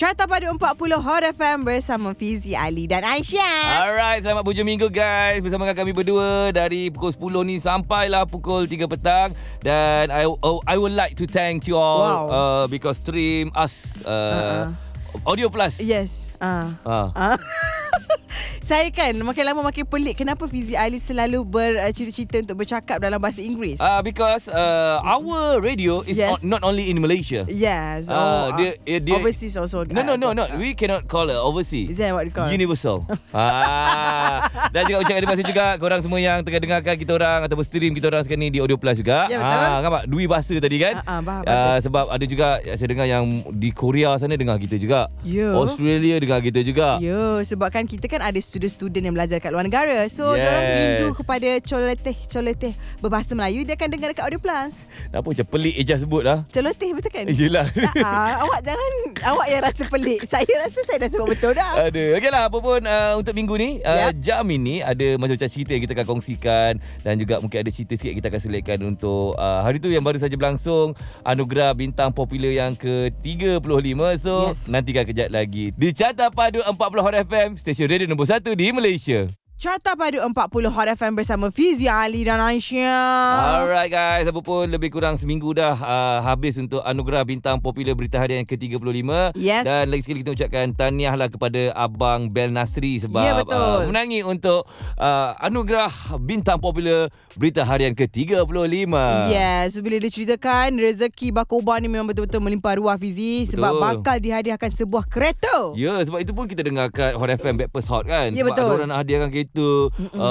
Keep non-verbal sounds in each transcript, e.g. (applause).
Carta Padu 40 Hot FM bersama Fizi Ali dan Aisyah. Alright, selamat hujung minggu guys. Bersama dengan kami berdua dari pukul 10 ni sampailah pukul 3 petang dan I oh, I would like to thank you all Wow. uh, because stream us uh, Audio Plus. Yes. Ah. Ah. Ah. (laughs) Saya kan makin lama makin pelik kenapa Fizi Ali selalu bercita-cita untuk bercakap dalam bahasa Inggeris. Uh, because uh, our radio is Yes. not, not only in Malaysia. yes. Ah, oh, dia- ah, dia- overseas also. No, no, no, no. Ah. We cannot call it overseas. Is that what you call? Universal. (laughs) ah. Dan juga ucapkan terima kasih juga korang semua yang tengah dengarkan kita orang ataupun stream kita orang sekarang ni di Audio Plus juga. Ya, betul. Ah, nampak dua bahasa tadi kan? Faham, Ah, bagus. sebab ada juga saya dengar yang di Korea sana dengar kita juga. Ya. Australia dengar kita juga. Ya, sebab kan kita kan ada student-student yang belajar kat luar negara. So, yes. Orang rindu kepada coleteh-coleteh berbahasa Melayu, dia akan dengar dekat Audio Plus. Kenapa macam pelik Eja sebut lah? Coleteh betul kan? Yelah. Tak, ah, awak jangan awak yang rasa pelik. Saya rasa saya dah sebut betul dah. Ada. Okeylah apa pun uh, untuk minggu ni uh, Yep. jam ini ada macam-macam cerita yang kita akan kongsikan dan juga mungkin ada cerita sikit kita akan selitkan untuk uh, hari tu yang baru saja berlangsung anugerah bintang popular yang ke-35. So Yes. nantikan kejap lagi di Carta Padu 40 Hot FM, stesen radio nombor 1 di Malaysia. Carta Padu 40 Hot FM bersama Fizi Ali dan Aisyah. Alright guys, apa pun lebih kurang seminggu dah uh, habis untuk anugerah bintang popular berita harian ke-35 Yes. dan lagi sekali kita ucapkan tahniahlah kepada abang Bel Nasri sebab Ya, betul. Uh, menangi untuk uh, anugerah bintang popular berita harian ke-35. Yes, so bila dia ceritakan rezeki Bakoba ni memang betul-betul melimpah ruah Fizi sebab bakal dihadiahkan sebuah kereta. Ya, sebab itu pun kita dengar kat Hot FM Backpast Hot kan. Ya, sebab betul. ada orang nak hadiahkan kereta. Uh,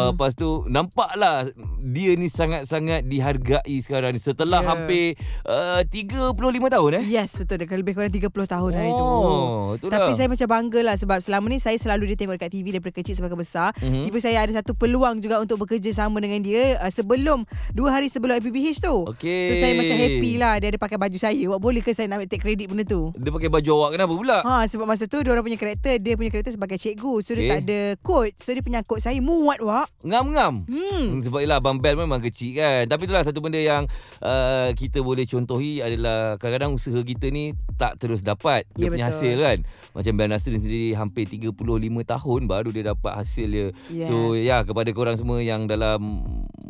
lepas tu nampaklah dia ni sangat-sangat dihargai sekarang ni setelah Ya. hampir uh, 35 tahun eh. Yes, betul. Dekat lebih kurang 30 tahun hari tu. Oh, tu Tapi saya macam bangga lah sebab selama ni saya selalu dia tengok dekat TV daripada kecil sampai ke besar. Mhm. Mm-hmm. Tiba saya ada satu peluang juga untuk bekerja sama dengan dia uh, sebelum dua hari sebelum IPBH tu. Okey. So saya macam happy lah dia ada pakai baju saya. Awak boleh ke saya nak take credit benda tu? Dia pakai baju awak kenapa pula? Ha sebab masa tu dia orang punya karakter dia punya karakter sebagai cikgu. So dia Okey. tak ada coat. So dia penyangkut saya muat wak. Ngam-ngam. Hmm. Hmm. Sebab ialah Abang Bel memang kecil kan Tapi itulah satu benda yang uh, Kita boleh contohi adalah Kadang-kadang usaha kita ni Tak terus dapat Dia Ya, punya betul. hasil kan Macam Bel Nasir sendiri Hampir 35 tahun Baru dia dapat hasil dia Yes. So ya kepada korang semua Yang dalam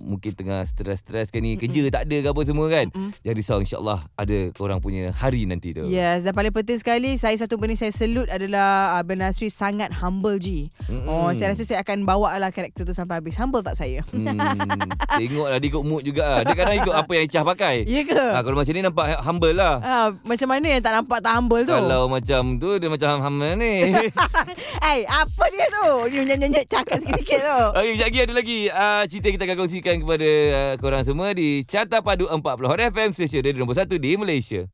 Mungkin tengah stres-stres kan ni mm Kerja tak ada ke apa semua kan Mm-mm. Jangan risau insyaAllah Ada korang punya hari nanti tu Yes, dan paling penting sekali saya satu benda saya salute adalah uh, Ben Nasri sangat humble G. Mm-mm. Oh, saya rasa saya akan bawa lah karakter tu sampai habis. Humble tak saya? Hmm, tengoklah dia ikut mood juga lah. Dia kadang ikut apa yang Icah pakai. Ya ke? Ha, kalau macam ni nampak humble lah. Ah, macam mana yang tak nampak tak humble tu? Kalau macam tu dia macam humble ni. (laughs) Eh, apa dia tu? Dia nyanyi-nyanyi cakap sikit-sikit tu. (laughs) Okey, kejap lagi ada lagi uh, cerita kita akan kongsikan kepada uh, korang semua di Carta Padu 40 Hot FM stesen radio nombor 1 di Malaysia.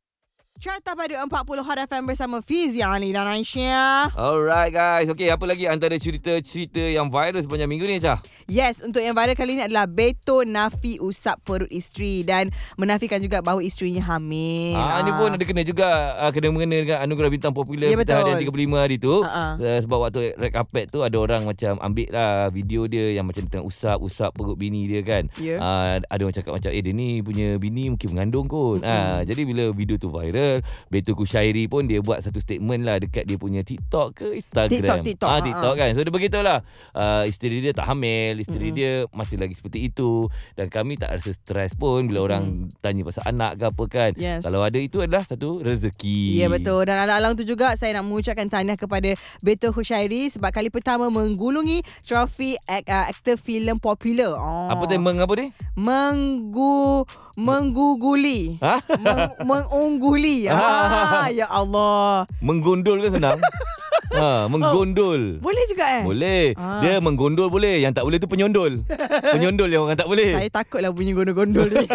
Carta Padu 40 Hot FM bersama Fizi Ali dan Aisyah. Alright guys. Okey, apa lagi antara cerita-cerita yang viral sepanjang minggu ni Cah? Yes, untuk yang viral kali ini adalah Beto nafi usap perut isteri dan menafikan juga bahawa isterinya hamil. Ah, ni pun ada kena juga uh, kena mengena dengan anugerah bintang popular Ya, kita betul. harian 35 hari tu. Ha-ha. Uh, sebab waktu red carpet tu ada orang macam ambil lah video dia yang macam tengah usap-usap perut bini dia kan. Ya. Uh, ada orang cakap macam eh dia ni punya bini mungkin mengandung kot. Ah, jadi bila video tu viral, Beto Kushairi pun dia buat satu statement lah dekat dia punya TikTok ke Instagram. TikTok, TikTok, Ah. TikTok kan. So dia beritahulah uh, isteri dia tak hamil, isteri Mm-mm. dia masih lagi seperti itu dan kami tak rasa stres pun bila orang tanya pasal anak ke apa kan. Yes. Kalau ada itu adalah satu rezeki. Ya betul dan alang-alang tu juga saya nak mengucapkan tahniah kepada Beto Hushairi sebab kali pertama menggulungi trofi ak- uh, aktor filem popular. Oh. Apa tu meng apa ni? Menggu mengguguli. Ha? Meng, mengungguli. (laughs) Ah, ya Allah. Menggondol ke senang? (laughs) ha, menggondol. Boleh juga eh? Boleh. Ah. Dia menggondol boleh. Yang tak boleh tu penyondol. (laughs) penyondol yang orang tak boleh. Saya takutlah bunyi gondol-gondol ni.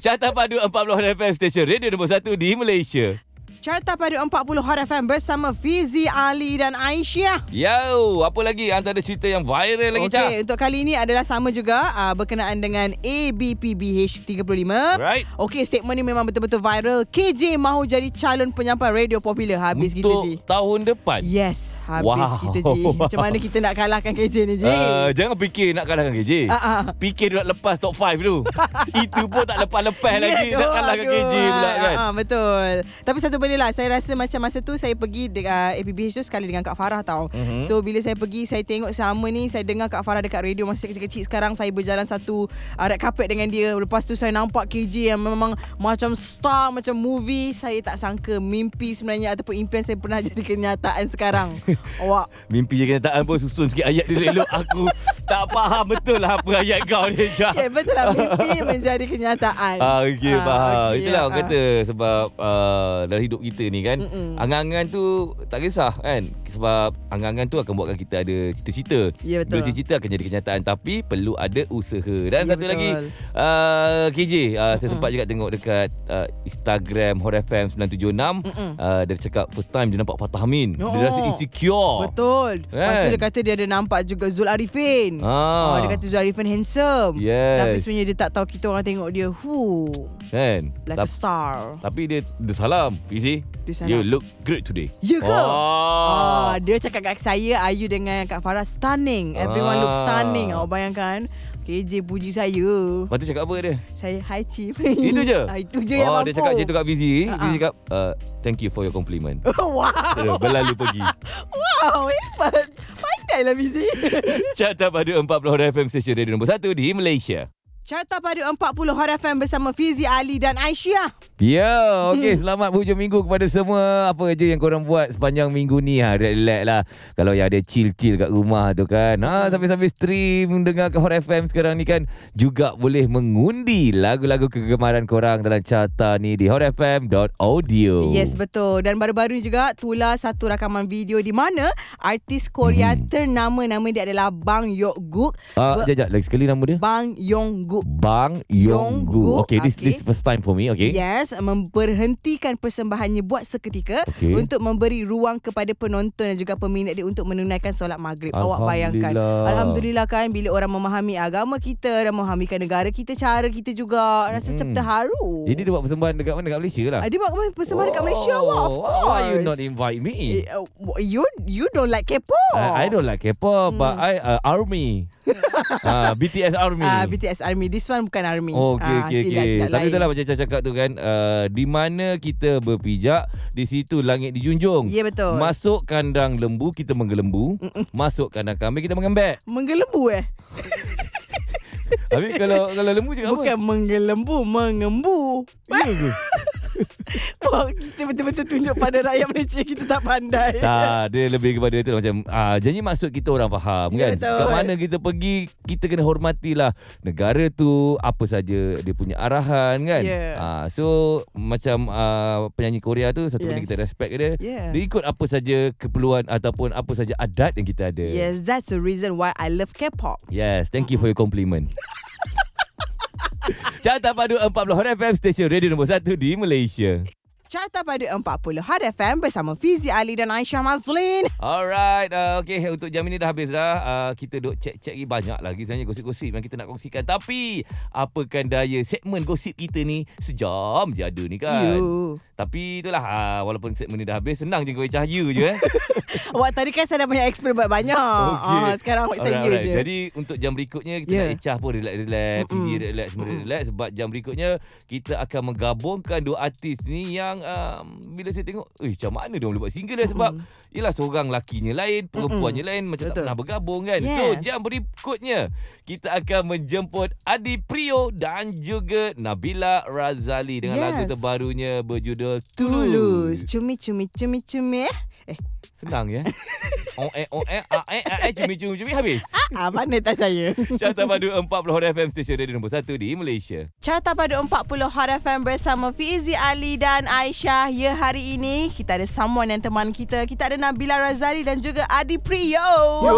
Carta Padu 40 FM Station Radio nombor 1 di Malaysia. Carta Padu 40 Hot FM bersama Fizi Ali dan Aisyah. Yo, apa lagi antara cerita yang viral lagi, Cak? Okey, untuk kali ini adalah sama juga uh, berkenaan dengan ABPBH 35. Right. Okey, statement ni memang betul-betul viral. KJ mahu jadi calon penyampai radio popular. Habis kita, Untuk Ji. tahun depan. Yes, habis Wow. kita, Ji. Macam mana kita nak kalahkan KJ ni, Ji? Uh, jangan fikir nak kalahkan KJ. Ah, ah. Fikir nak lepas top 5 dulu. (laughs) Itu pun tak lepas-lepas Ya, lagi nak kalahkan aduh. KJ pula kan. Ah, betul. Tapi satu benda lah Saya rasa macam masa tu Saya pergi uh, APBH tu Sekali dengan Kak Farah tau. Mhm. So bila saya pergi Saya tengok selama ni Saya dengar Kak Farah dekat radio Masa kecil-kecil. Sekarang saya berjalan satu uh, Red carpet dengan dia. Lepas tu saya nampak KJ Yang memang Macam star Macam movie. Saya tak sangka Mimpi sebenarnya Ataupun impian saya pernah (laughs) Jadi kenyataan sekarang. (laughs) Awak Mimpi je kenyataan pun susun sikit ayat dia elok. Aku tak faham betul lah apa ayat kau ni. Ya betul lah. Mimpi menjadi kenyataan. Ah, okey Ah, faham. okey, Itulah orang ah. kata sebab uh, dalam hidup kita ni kan Mm-mm. angan-angan tu tak kisah kan sebab angan-angan tu akan buatkan kita ada cita-cita. Ya, betul. Bila cita-cita akan jadi kenyataan tapi perlu ada usaha. Dan Ya, satu betul. lagi uh, KJ uh, saya sempat juga tengok dekat uh, Instagram Hot FM 976 uh, dia cakap first time dia nampak Fatah Amin. Dia Oh. rasa insecure. Betul Lepas tu Kan? dia kata Dia ada nampak juga Zul Arifin Ah. oh, Dia kata Zul Arifin handsome Yes. Tapi sebenarnya dia tak tahu Kita orang tengok dia Who Kan? Like a Tap- star tapi dia dia salam. Fizi. Dia salam. You look great today. Ya ke? Oh. Ah, dia cakap kat saya Ayu dengan Kak Farah Stunning Everyone Ah. look stunning Awak bayangkan KJ puji saya Lepas tu cakap apa dia? Saya hi chief (laughs) Itu je? ah, Itu je yang Oh, mampu dia cakap macam tu kat Fizi. Ah, Fizi ah. cakap, uh, thank you for your compliment. (laughs) Wow Terus berlalu pergi. (laughs) Wow Hebat Pandai lah Fizi Carta pada 40 Hot FM Station Radio nombor 1 di Malaysia. Carta pada 40 Hot FM bersama Fizi Ali dan Aisyah Ya, okey selamat hujung minggu kepada semua. Apa je yang korang buat sepanjang minggu ni ha, relax lah. Kalau yang ada chill-chill kat rumah tu kan. Ha, sambil-sambil stream dengar ke Hot FM sekarang ni kan juga boleh mengundi lagu-lagu kegemaran korang dalam carta ni di hotfm.audio. Yes betul Dan baru-baru ni juga Tula satu rakaman video Di mana Artis Korea Mhm. ternama Nama dia adalah Bang Yong-guk Ah, Ber- jap, jap, lagi sekali nama dia. Bang Yong-guk Bang Yonggu. Yonggu, Okay, this okay. this first time for me. Okay. Yes, memberhentikan persembahannya buat seketika Okey. untuk memberi ruang kepada penonton dan juga peminat dia untuk menunaikan solat maghrib. Awak bayangkan. Alhamdulillah. Kan bila orang memahami agama kita dan memahamikan negara kita, cara kita juga rasa macam Mm. terharu. Jadi dia buat persembahan dekat mana? Dekat Malaysia lah. Ah, dia buat persembahan dekat Malaysia awak of course. Why you not invite me? Eh, uh, you you don't like K-pop. I, I don't like K-pop, but I uh, army. (laughs) uh, BTS army. Ah, BTS Army. This one bukan Army. Oh, okay, Ah, okay, okay. Tapi itulah macam Caca cakap tu kan uh, Di mana kita berpijak Di situ langit dijunjung Ya, betul. Masuk kandang lembu Kita menggelembu Masuk kandang kambing Kita mengembek Menggelembu eh? (laughs) Habis kalau kalau lembu cakap apa? Bukan menggelembu, mengembu. Ya ke? (laughs) (laughs) Wah, kita betul-betul tunjuk pada rakyat Malaysia kita tak pandai. Tak, dia lebih kepada itu macam ah janji maksud kita orang faham Ya, kan. betul. Kat mana kita pergi, kita kena hormatilah negara tu apa saja dia punya arahan kan. Ya. Ah so macam ah, penyanyi Korea tu satu benda Yes. kita respect ke dia. Ya. Dia ikut apa saja keperluan ataupun apa saja adat yang kita ada. Yes, that's the reason why I love K-pop. Yes, thank you for your compliment. (laughs) Carta Padu 40 Hot FM Stesen Radio nombor 1 di Malaysia. Carta pada 40 Hot FM bersama Fizi Ali dan Aisyah Mazlin. Alright, uh, okay untuk jam ini dah habis dah. Uh, kita duk check-check lagi banyak lagi sebenarnya gosip-gosip yang kita nak kongsikan. Tapi apakan daya segmen gosip kita ni sejam je ada ni kan. You. Tapi itulah uh, walaupun segmen ni dah habis senang je kau cahaya je eh. (laughs) Awak tadi kan saya dah banyak explain banyak. Okey. Ah, sekarang awak saya Alright, je. Jadi untuk jam berikutnya kita Yeah. nak Icah pun relax-relax. Fizi relax, semua relax sebab jam berikutnya kita akan menggabungkan dua artis ni yang um, bila saya tengok, eh macam mana dia boleh buat single dah sebab yalah seorang lakinya lain, perempuannya lain macam tak Betul. pernah bergabung kan. Yes. So jam berikutnya kita akan menjemput Adi Prio dan juga Nabila Razali dengan Yes. lagu terbarunya berjudul Tulus. Tulus. Cumi cumi cumi cumi eh. Senang ya. (laughs) oh eh oh eh ah eh ah eh cumi cumi cumi habis. ah, mana tak saya? (laughs) Carta Padu 40 Hot FM Stesen Radio nombor 1 di Malaysia. Carta pada 40 Hot FM bersama Fizi Ali dan Aisyah. Ya, hari ini kita ada someone yang teman kita. Kita ada Nabila Razali dan juga Adi Prio. Yo,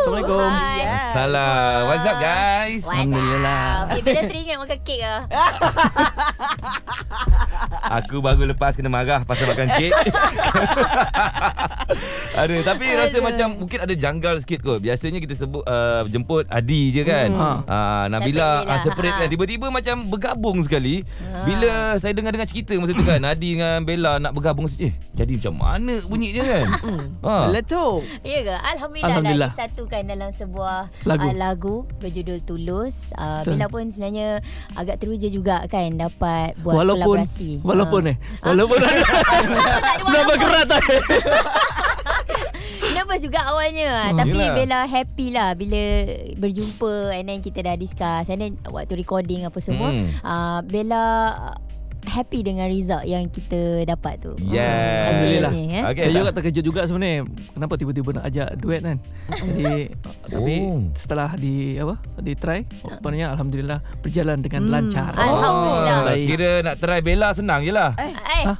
Assalamualaikum. Yes. Salam. What's up guys? What's Alhamdulillah. up? Eh, bila teringat makan kek ah. Aku baru lepas kena marah pasal makan kek. (laughs) (laughs) ada tapi rasa Aduh. macam mungkin ada janggal sikit kot. Biasanya kita sebut uh, jemput Adi je kan. Hmm. Uh, Nabila Separately uh, lah. separate kan. Ha. Tiba-tiba macam bergabung sekali. Bila saya dengar-dengar cerita masa tu kan Adi dengan Bella nak bergabung eh jadi macam mana bunyinya kan? (laughs) ha. Letup. Ya ke? Alhamdulillah, Alhamdulillah. lah disatukan dalam sebuah Lagu. Uh, lagu berjudul Tulus. Uh, Betul. Bella pun sebenarnya agak teruja juga kan dapat buat Walaupun kolaborasi. Walaupun Ah. eh Walaupun ada (laughs) tak ada Dah bergerak tak Nervous juga awalnya Oh, Tapi yelah. Bella happy lah Bila berjumpa And then kita dah discuss And then waktu recording apa semua Hmm. uh, Bella happy dengan result yang kita dapat tu Yes. Alhamdulillah. eh? Okay, Saya tak- juga terkejut juga sebenarnya Kenapa tiba-tiba nak ajak duet kan Jadi Tapi Oh. setelah di apa Di try Rupanya Alhamdulillah Berjalan dengan Hmm, lancar Alhamdulillah. Oh, Baik. Kira nak try Bella senang je lah. Eh,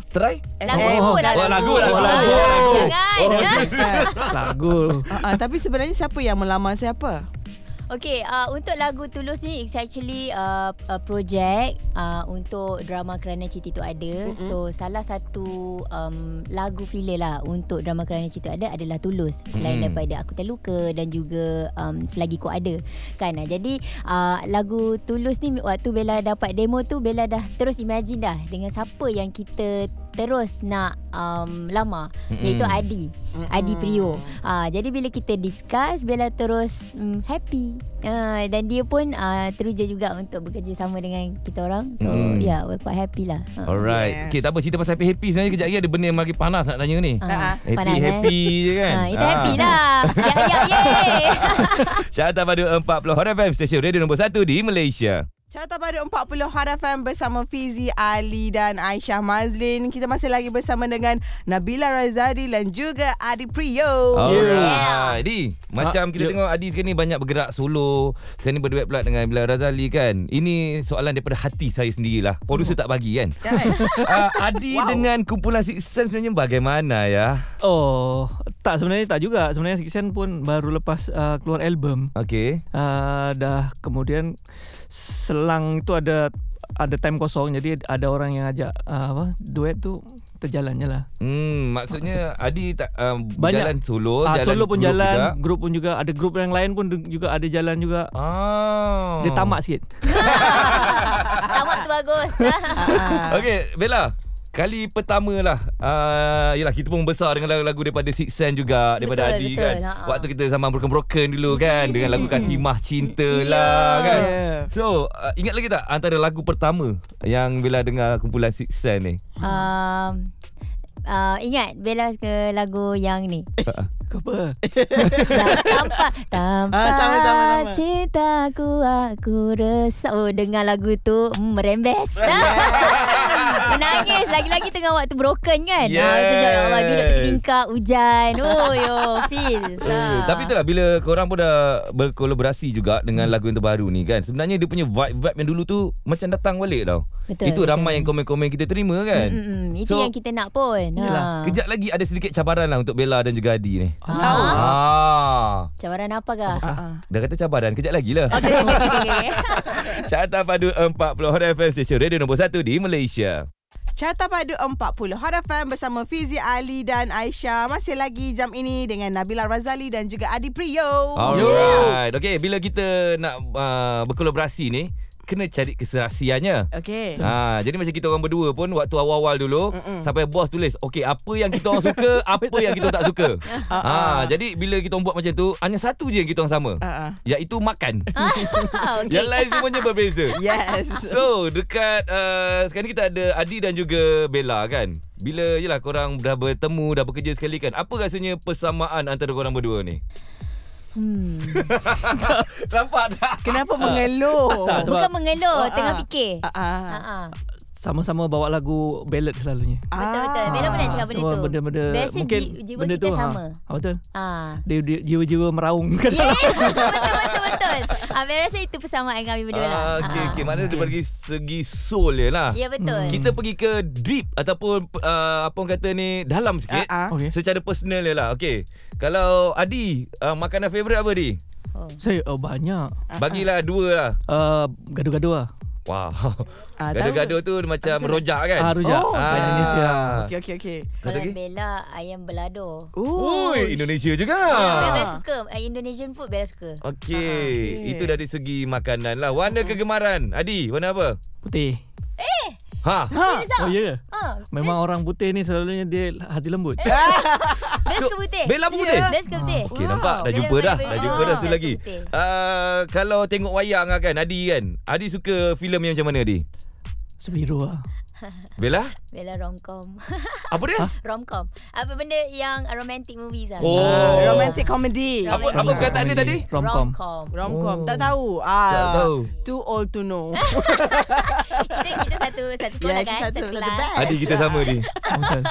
Try? lagu, Oh, lagu, oh, lagu, lagu. Oh, (laughs) lagu. Jangan. (laughs) Lagu Ah, tapi sebenarnya siapa yang melamar siapa? Okay, uh, untuk lagu Tulus ni it's actually uh, a project uh, untuk drama Kerana Cinta Itu Ada. Mm-hmm. So salah satu um, lagu filler lah untuk drama Kerana Cinta Itu Ada adalah Tulus. Selain Mm. daripada Aku Terluka dan juga um, Selagi Kau Ada. Kan? Jadi uh, lagu Tulus ni waktu Bella dapat demo tu Bella dah terus imagine dah dengan siapa yang kita terus nak um, lamar Mm-mm. iaitu Adi. Adi Prio. Ah jadi bila kita discuss Bella terus mm, happy. Ah dan dia pun uh, teruja juga untuk bekerja sama dengan kita orang. So Mm. yeah, we're quite happy lah. Ah. Alright. Yes. Okay, tak apa cerita pasal happy-happy sebenarnya kejap lagi ada benda yang lagi panas nak tanya ni. Ah, Happy panas, eh? happy je kan. Ah, kita happy lah. Ya ya ye. Syarata Padu 40 Hot FM stesen radio nombor 1 di Malaysia. Carta Padu 40 Hot FM bersama Fizi Ali dan Aisyah Mazlin. Kita masih lagi bersama dengan Nabila Razadi dan juga Adi Priyo. Alright. Di, macam Ah, kita yuk. tengok Adi sekarang ni banyak bergerak solo. Sekarang ni berduet pula dengan Bila Razali kan. Ini soalan daripada hati saya sendirilah. Producer tak bagi kan. Kan? uh, (laughs) Adi Wow. dengan kumpulan Six Sense sebenarnya bagaimana ya? Oh Tak sebenarnya tak juga Sebenarnya Sixen pun baru lepas uh, keluar album Okay. uh, Dah kemudian Selang itu ada ada time kosong jadi ada orang yang ajak uh, apa duet tu terjalannya lah. Hmm, maksudnya Adi tak um, Banyak. jalan solo, Ah jalan solo pun group jalan, juga. grup pun juga ada grup yang lain pun juga ada jalan juga. Ah. Dia tamat sikit. (laughs) Tamat tu bagus. Ah. (laughs) Okey, Bella. Kali pertama lah. Uh, Yelah kita pun besar Dengan lagu-lagu daripada Six Sense juga Daripada Betul, Adi betul, kan. Ha-ha. Waktu kita zaman Broken-Broken dulu kan Dengan lagu Katimah Cinta lah kan. Yeah. So uh, ingat lagi tak Antara lagu pertama Yang Bella dengar kumpulan Six Sense ni? Um, uh, ingat Bella ke lagu yang ni. Kau apa? (laughs) tanpa tanpa Ah, sama, sama, sama. cintaku aku resah oh dengar lagu tu mm, merembes (laughs) menangis lagi-lagi tengah waktu broken kan Yes. ah, macam ya Allah duduk tepi tingkap hujan oh yo feels (laughs) Uh, ah. tapi itulah bila korang pun dah berkolaborasi juga dengan lagu yang terbaru ni kan. Sebenarnya dia punya vibe-vibe yang dulu tu macam datang balik tau. Betul, Itu betul. ramai yang komen-komen kita terima kan. Mm, mm, mm. itu So, yang kita nak pun Yelah, ha. Kejap lagi ada sedikit cabaran lah untuk Bella dan juga Adi ni. Ah. Ah. cabaran apa kah Ah. Dah kata cabaran, kejap lagi lah. Okay, okay, okay, okay. (laughs) Carta Padu 40 Hot FM Station Radio nombor 1 di Malaysia. Carta Padu 40 Hot FM bersama Fizi Ali dan Aisyah. Masih lagi jam ini dengan Nabila Razali dan juga Adi Priyo. Alright. Okay, bila kita nak uh, berkolaborasi ni, kena cari keserasiannya. Okay. Ha, jadi macam kita orang berdua pun waktu awal-awal dulu Mm-mm. sampai bos tulis okey apa yang kita orang suka (laughs) apa yang kita tak suka. ha, (laughs) jadi bila kita orang buat macam tu hanya satu je yang kita orang sama ah. iaitu makan. (laughs) okay. Yang lain semuanya berbeza. Yes. So dekat uh, sekarang ni kita ada Adi dan juga Bella kan. Bila yelah korang dah bertemu dah bekerja sekali kan. Apa rasanya persamaan antara korang berdua ni? Hmm. (laughs) Nampak tak? Kenapa mengeluh? tak, bukan mengeluh Ah, tengah ah. fikir Ah, ah. Ha ah. Sama-sama bawa lagu ballad selalunya. Betul betul. Bella pun nak cakap benda Semua tu. benda-benda Biasa mungkin ji- jiwa benda kita tu, ha. sama. Ha, betul. Ah. Dia, dia jiwa-jiwa meraung (laughs) kan. Yeah, betul betul betul. Ah, rasa itu persamaan kami berdua lah. Ah, okey Ah. okey. Maknanya daripada segi soul je lah. Ya betul. Kita pergi ke deep ataupun uh, apa orang kata ni dalam sikit. Ah, ah. Okey. Secara personal je lah. Okey. Kalau Adi, uh, makanan favourite apa Adi? Oh. Saya oh banyak. Bagilah dua lah. Uh, gaduh-gaduh lah. Wow. Ah, Gaduh-gaduh tu macam rojak kan? Ah, rujak. Oh, Ah, Indonesia. Okey okey okey. Kalau lagi? Bella ayam belado. Oi, Indonesia juga. Bella, Bella suka uh, Indonesian food Bella suka. Okey, itu dari segi makanan lah. Warna kegemaran. Adi, warna apa? Putih. Ha. Serius Oh ya. Yeah. Ah, Memang orang putih ni selalunya dia hati lembut. (laughs) Bella suka putih. Bella pun putih. Bella suka putih. Okey, Wow. nampak dah jumpa dah. Dah jumpa ah, dah tu lagi. Uh, kalau tengok wayang lah kan Adi kan. Adi suka filem yang macam mana Adi? Sebiru lah. Bella? Bella romcom. (laughs) Apa dia? romcom. Apa benda yang romantic movies lah. Oh. Ah, romantic comedy. Apa apa Romantic perkataan dia tadi? Romcom. Romcom. Romcom. Oh. Tak tahu. Ah, Tak tahu. Too old to know. (laughs) kita kita satu satu sekolah kita kan, satu- satu satu kelas. batch. Adik kita sama ni. (laughs) Betul.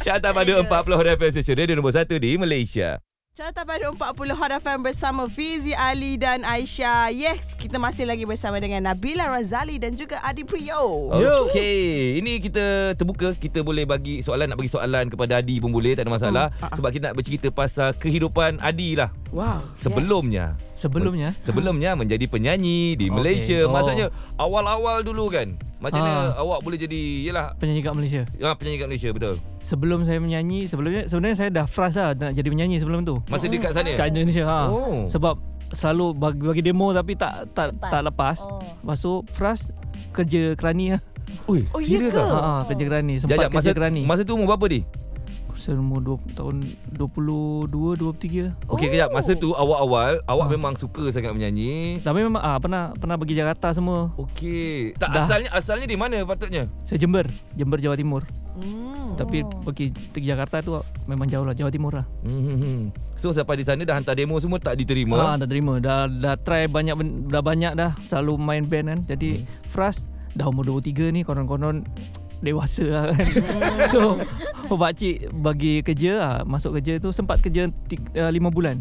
Carta pada 40 Hot FM Station Radio nombor 1 di Malaysia. Carta pada 40 Hot FM bersama Fizi Ali dan Aisyah. Yes, kita masih lagi bersama dengan Nabila Razali dan juga Adi Priyo. Yo. Okey, ini kita terbuka. Kita boleh bagi soalan nak bagi soalan kepada Adi pun boleh, tak ada masalah. Hmm. Sebab kita nak bercerita pasal kehidupan Adi lah. Wow. Sebelumnya. Sebelumnya Sebelumnya menjadi penyanyi di Okey. Malaysia. Oh. Maksudnya awal-awal dulu kan. Macam mana Ah. awak boleh jadi yalah penyanyi kat Malaysia. ah, penyanyi kat Malaysia betul. Sebelum saya menyanyi, sebelumnya sebenarnya saya dah frust lah nak jadi penyanyi sebelum tu. Masa dekat sana. Kat Indonesia ha. Oh. Sebab selalu bagi, bagi demo tapi tak tak Lepas. tak lepas. Oh. Lepas tu frust kerja kerani lah. Ui, Oh, ya serius ke? ah? Ha, ha, kerja kerani, sempat Jajak, kerja masa, kerani. masa tu umur berapa di? Saya umur 20, tahun 22 23 lah. Okey Oh. kejap masa tu awal-awal awak memang suka sangat menyanyi. Tapi memang ah pernah pernah pergi Jakarta semua. Okey. Tak Dah. asalnya asalnya di mana patutnya? Saya Jember, Jember Jawa Timur. Hmm. Tapi pergi pergi Jakarta tu memang jauh lah Jawa Timur lah. Hmm. So sampai di sana dah hantar demo semua tak diterima. Ha, dah terima. Dah dah try banyak dah banyak dah selalu main band kan. Jadi Hmm. frust dah umur 23 ni konon-konon dewasa lah kan. (laughs) so oh, pakcik bagi kerja lah, masuk kerja tu sempat kerja 5 bulan.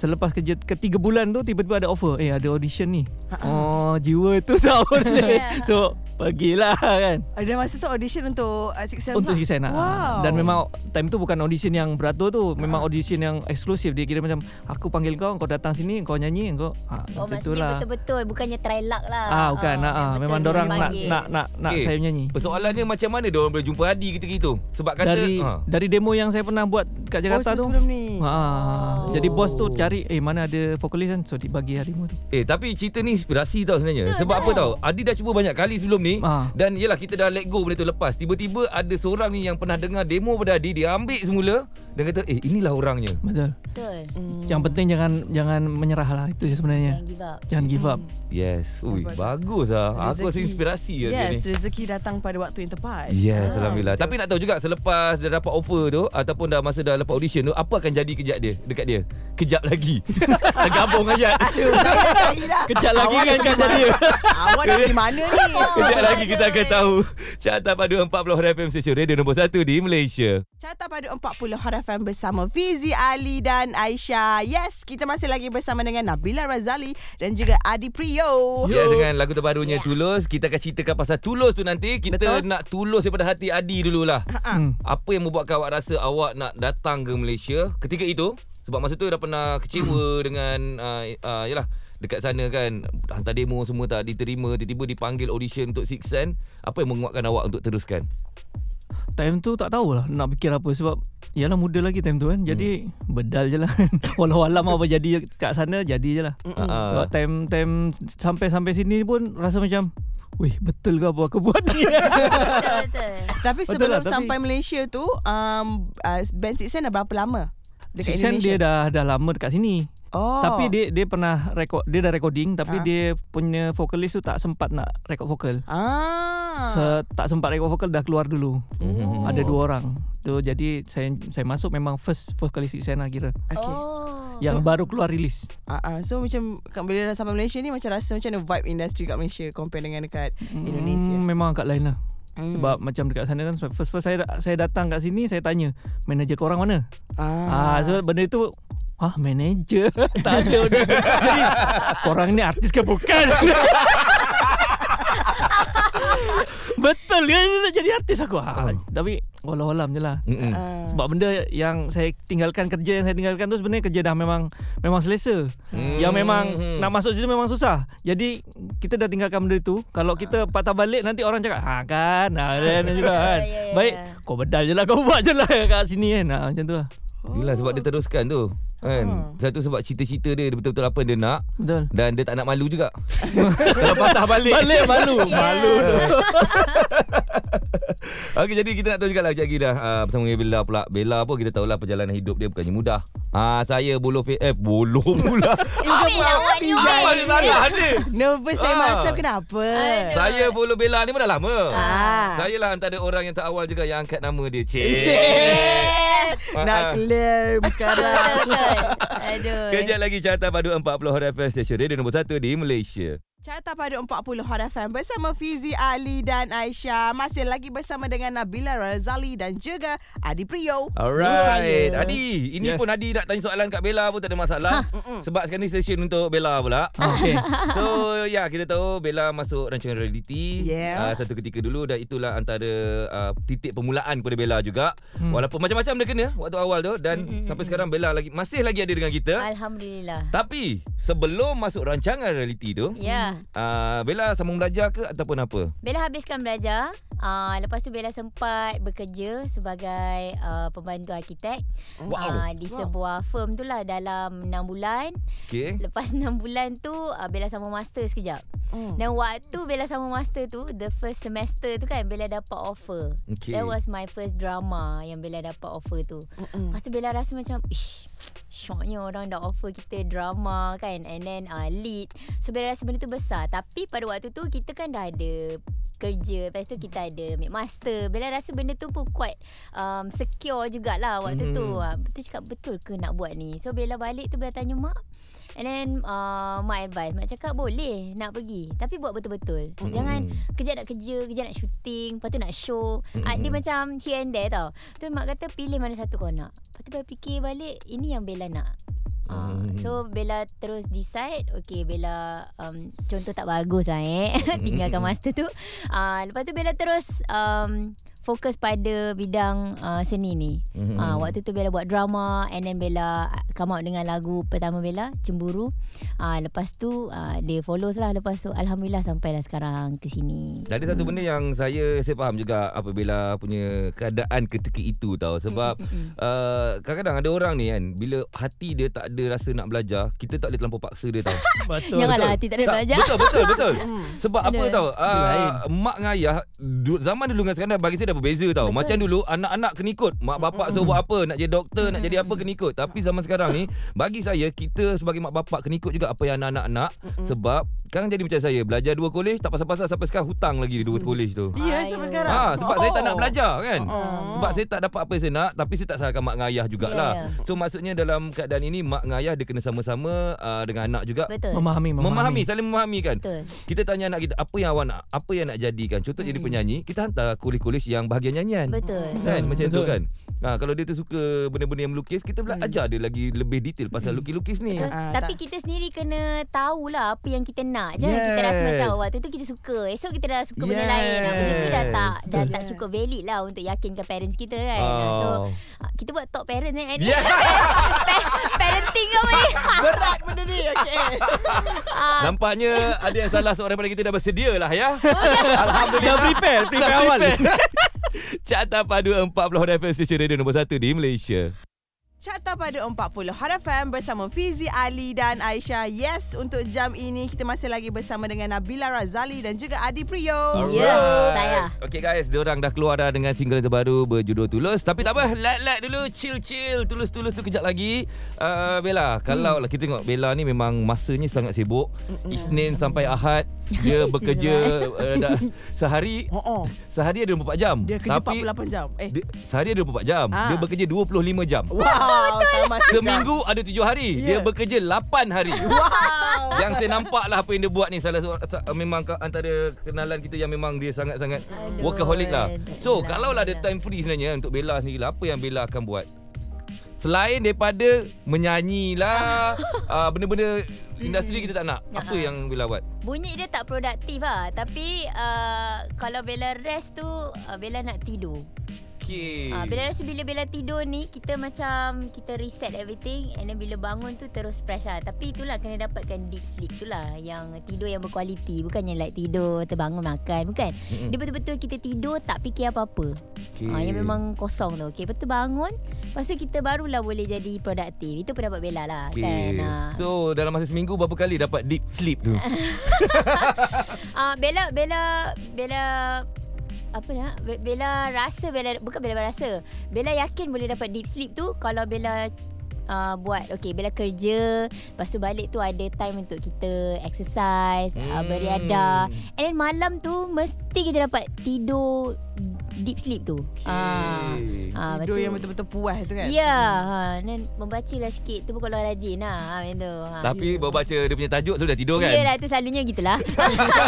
Selepas kerja ke 3 bulan tu tiba-tiba ada offer. Eh ada audition ni. Oh jiwa tu (laughs) tak boleh. Yeah. so pergilah kan. Ada masa tu audition untuk uh, Six Sense Untuk lah? Six Sense lah. Wow. Dan memang time tu bukan audition yang beratur tu. Memang audition yang eksklusif. Dia kira macam aku panggil kau, kau datang sini, kau nyanyi, kau ha, Oh macam tu lah. betul-betul Bukannya try luck lah Ah bukan Oh, nak ah betul memang dia orang nak nak nak nak Okey. saya menyanyi. Persoalannya macam mana dia orang boleh jumpa Adi ketika itu? Sebab kata Dari ha. dari demo yang saya pernah buat kat Oh, Jakarta tu. sebelum ni. Ha, Oh. jadi bos tu cari eh mana ada vokalis kan so dibagi hari demo tu. Eh tapi cerita ni inspirasi tau sebenarnya. Betul Sebab apa kan? tau? Adi dah cuba banyak kali sebelum ni Ah. dan yalah kita dah let go benda tu lepas. Tiba-tiba ada seorang ni yang pernah dengar demo pada Adi dia ambil semula dan kata eh inilah orangnya. Betul. Betul Hmm. Yang penting jangan jangan menyerah lah itu je sebenarnya. Jangan give up Jangan give up. Yes. Ui bagus lah. Aku rasa inspirasi lah dia ni. Yes, rezeki datang pada waktu yang tepat. Yes, Ah, Alhamdulillah. betul. Tapi nak tahu juga selepas dah dapat offer tu ataupun dah masa dah dapat audition tu, apa akan jadi kejap dia dekat dia? Kejap lagi. (laughs) Tergabung aja. Aduh, saya dah cari dah. Kejap lagi Awak kan kan jadi. Awak nak pergi mana ni? (laughs) Kejap lagi kita akan tahu. Carta pada 40 Hot FM Station Radio nombor 1 di Malaysia. Carta pada 40 Hot FM bersama Fizi Ali dan Aisyah. Yes, kita masih lagi bersama dengan Nabila Razali dan juga Adi Priyo. Ya dengan lagu terbarunya Tulus Kita akan ceritakan pasal Tulus tu nanti Kita Betul. nak tulus daripada hati Adi dululah Hmm. Apa yang membuatkan awak rasa awak nak datang ke Malaysia Ketika itu Sebab masa tu dah pernah kecewa dengan uh, uh, Yalah Dekat sana kan. Hantar demo semua tak diterima Tiba-tiba dipanggil audition untuk Six Sense. Apa yang menguatkan awak untuk teruskan? Time tu tak tahulah nak fikir apa sebab Yalah muda lagi time tu kan. Jadi bedal je lah (laughs) Walau alam apa jadi kat sana Jadi je lah. Ah, ah. Sebab time time Sampai-sampai sini pun Rasa macam Wih betul ke apa aku buat ni? (laughs) Betul-betul (laughs) Tapi Betul sebelum lah, tapi- sampai Malaysia tu, um, uh, band Six Sense dah berapa lama? Dekat Six Sense Indonesia? dia dah dah lama dekat sini Oh. Tapi dia dia pernah rekod Dia dah recording Ah. Tapi dia punya vokalis tu tak sempat nak rekod vokal Ah. Se, Tak sempat rekod vokal dah keluar dulu Oh. Ada dua orang tu Jadi saya saya masuk memang first vokalis Sense lah kira Okay. Oh Yang So- baru keluar rilis Uh, uh, so macam kat bila dah sampai Malaysia ni macam rasa macam mana vibe industri kat Malaysia compare dengan dekat Indonesia. Hmm, memang agak lain lah Hmm. Sebab macam dekat sana kan First first saya saya datang kat sini Saya tanya Manager korang mana ah. Ah, so benda itu Ah, manager (laughs) Tak ada. Jadi Korang ni artis ke bukan (laughs) Betul kan Dia nak jadi artis aku ah, Ah. Tapi Walau-alam je lah Mm-mm. Ah. sebab benda yang saya tinggalkan kerja yang saya tinggalkan tu sebenarnya kerja dah memang memang selesa. Hmm. Yang memang Hmm. nak masuk situ memang susah. Jadi kita dah tinggalkan benda tu. Kalau kita patah balik nanti orang cakap, "Ha kan." Ha kan juga (laughs) kan. Ya, ya, ya. Baik, kau bedal je lah kau buat je lah (laughs) kat sini kan. Ha, macam tu lah. Yelah sebab dia teruskan tu kan. Satu sebab cita-cita dia, dia betul-betul apa yang dia nak Betul. dan dia tak nak malu juga. (laughs) Kalau patah balik. Balik malu. (laughs) Malu. (laughs) Okey jadi kita nak tahu juga lah lagi dah uh, bersama dengan Bella pula. Bella pun kita tahulah perjalanan hidup dia bukannya mudah. Ah saya buluh fi- eh buluh pula. Ambil lah awak ni Apa ni? Nervous lain Ah. macam kenapa? Saya buluh Bella ni pun dah lama. Ah. Saya lah antara orang yang tak awal juga yang angkat nama dia. Cik. Eh, Ah, Nak claim sekarang. Aduh. Kejap lagi carta padu 40 Hot FM Station Radio nombor 1 di Malaysia. Carta pada 40 Hot FM bersama Fizi Ali dan Aisyah. Masih lagi bersama dengan Nabila Razali dan juga Adi Priyo. Alright. Adi, ini Yes. pun Adi nak tanya soalan kat Bella pun tak ada masalah. Sebab sekarang ni stesen untuk Bella pula. Okay. (laughs) So ya kita tahu Bella masuk rancangan reality Yes. uh, satu ketika dulu dan itulah antara uh, titik permulaan kepada Bella juga. Hmm. Walaupun macam-macam dia kena waktu awal tu dan Mm, mm, sampai sekarang Bella lagi masih lagi ada dengan kita. Alhamdulillah. Tapi sebelum masuk rancangan reality tu, Ya. Uh, Bella sambung belajar ke ataupun apa? Bella habiskan belajar. Uh, lepas tu Bella sempat bekerja sebagai uh, pembantu arkitek Wow. uh, di sebuah firm tu lah dalam 6 bulan. Okay. Lepas (laughs) 6 bulan tu uh, Bella sama master sekejap. Hmm. Dan waktu Bella sama master tu, the first semester tu kan Bella dapat offer. Okay. That was my first drama yang Bella dapat offer tu. Mm-mm. Lepas tu Bella rasa macam Ish Syoknya orang dah offer kita drama kan And then uh, lead. So Bella rasa benda tu besar. Tapi pada waktu tu Kita kan dah ada Kerja. Lepas tu kita ada Make master. Bella rasa benda tu pun quite um, Secure jugalah Waktu tu. Mhm. uh, Betul cakap betul ke nak buat ni? So Bella balik tu Bella tanya mak And then uh, Mak advice. Mak cakap boleh Nak pergi Tapi buat betul-betul. Mhm. Jangan Kejap nak kerja Kejap nak syuting Lepas tu nak show. Mhm. uh, Dia macam here and there tau. Tu mak kata pilih mana satu kau nak. Lepas tu fikir balik Ini yang Bella nak. Uh, so Bella terus decide Okay Bella um, Contoh tak bagus lah eh. (laughs) Tinggalkan master tu. Uh, Lepas tu Bella terus um, Fokus pada bidang uh, seni ni Mhm. uh, Waktu tu Bella buat drama And then Bella Come out dengan lagu pertama Bella Cemburu uh, Lepas tu uh, Dia follows lah Lepas tu Alhamdulillah Sampailah sekarang ke sini Ada satu benda yang saya saya faham juga apabila punya keadaan ketika itu tau sebab uh, kadang-kadang ada orang ni kan bila hati dia tak ada rasa nak belajar kita tak boleh terlampau paksa dia tau. (laughs) Betul. Janganlah hati tak ada belajar Betul betul betul. (laughs) Sebab apa tau? lain. Uh, mak dengan ayah zaman dulu dengan sekarang bagi saya dah berbeza tau. Betul. Macam dulu anak-anak kena ikut. Mak bapak suruh buat apa, nak jadi doktor, nak jadi apa kena ikut. Tapi zaman sekarang ni (laughs) bagi saya kita sebagai mak bapak kena ikut juga apa yang anak-anak nak sebab sekarang jadi macam saya belajar dua kolej tak pasal-pasal sampai sekarang hutang lagi dua kolej tu. Ya, sampai sekarang. Ha, sebab oh. saya tak nak belajar kan. Oh. Sebab saya tak dapat apa yang saya nak tapi saya tak salahkan mak dengan ayah jugalah. Ya, ya. So maksudnya dalam keadaan ini mak dengan ayah dia kena sama-sama uh, dengan anak juga Betul Memahami, memahami. memahami, saling memahami kan. Betul Kita tanya anak kita apa yang awak nak, apa yang nak jadikan. Contoh jadi penyanyi, kita hantar kolej-kolej yang bahagian nyanyian. Betul Kan Hmm, macam tu betul. kan. Ha, kalau dia tu suka benda-benda yang melukis, kita pula ajar dia lagi lebih detail pasal lukis-lukis ni. Betul. Ah, Tapi tak. kita sendiri kena tahulah apa yang kita nak. Jangan kita rasa Yes. macam oh, waktu tu kita suka. Esok kita dah suka benda Yes. lain. Ah, Benda tu dah tak dah Betul. tak cukup valid lah untuk yakinkan parents kita kan. Ah, So Oh. ah, kita buat top parents eh. Ni. Yeah. Pa- (laughs) parenting apa ni? (laughs) Berat benda ni. (laughs) Okey. Ah, Nampaknya ada yang salah seorang daripada kita dah bersedia lah ya. Dah Alhamdulillah. prepare, prepare Dah awal. (laughs) Carta Padu 40 Hot FM Station Radio nombor 1 di Malaysia. Carta pada 40 Hot FM bersama Fizi Ali dan Aisyah. Yes, untuk jam ini kita masih lagi bersama dengan Nabila Razali dan juga Adi Priyo. Ya, saya. Okay guys, diorang dah keluar dah dengan single terbaru berjudul Tulus. Tapi tak apa, let-let dulu, chill-chill. Tulus-tulus tu kejap lagi. Uh, Bella, kalau lah kita tengok Bella ni memang masanya sangat sibuk. Isnin sampai Ahad, dia bekerja uh, dah, sehari Oh, oh. sehari ada 24 jam. Dia kerja Tapi 48 jam. Eh. dia, sehari ada 24 jam. Ah. Dia bekerja 25 jam. Wow, tamat sejam. Seminggu ada 7 hari. Dia Ya. bekerja 8 hari. Wow. Yang saya nampak lah apa yang dia buat ni salah seorang memang antara kenalan kita yang memang dia sangat-sangat Aduh, workaholic lah. So kalau lah ada time free sebenarnya untuk Bella sendiri apa yang Bella akan buat? Selain daripada menyanyi lah uh, (laughs) benda-benda industri kita tak nak. Apa Ya. yang Bella buat? Bunyi dia tak produktif lah. Tapi uh, kalau Bella rest tu, uh, Bella nak tidur. Okay. Ah, bila rasa bila Bella tidur ni kita macam kita reset everything and then bila bangun tu terus fresh lah. Tapi itulah kena dapatkan deep sleep tu lah yang tidur yang berkualiti bukannya like tidur terbangun makan bukan. Mm-mm. Dia betul-betul kita tidur tak fikir apa-apa. Okay. Ah yang memang kosong tu. Okey, betul bangun lepas tu kita barulah boleh jadi produktif. Itu pendapat Bella lah Okay. kan. Ah. So dalam masa seminggu berapa kali dapat deep sleep tu? (laughs) Ah Bella Bella Bella apa nak? Be- Bella rasa Bella bukan Bella rasa. Bella yakin boleh dapat deep sleep tu kalau Bella uh, buat okay Bella kerja lepas tu balik tu ada time untuk kita exercise hmm. uh, Hmm. beriadah and then malam tu mesti kita dapat tidur deep sleep tu ah ah Tidur yang betul-betul puas tu kan Ya, ha, dan membaca lah sikit tu pun kalau rajin lah ha, macam tu. Ha. Tapi baru baca dia punya tajuk tu dah tidur kan? Yelah tu selalunya gitulah.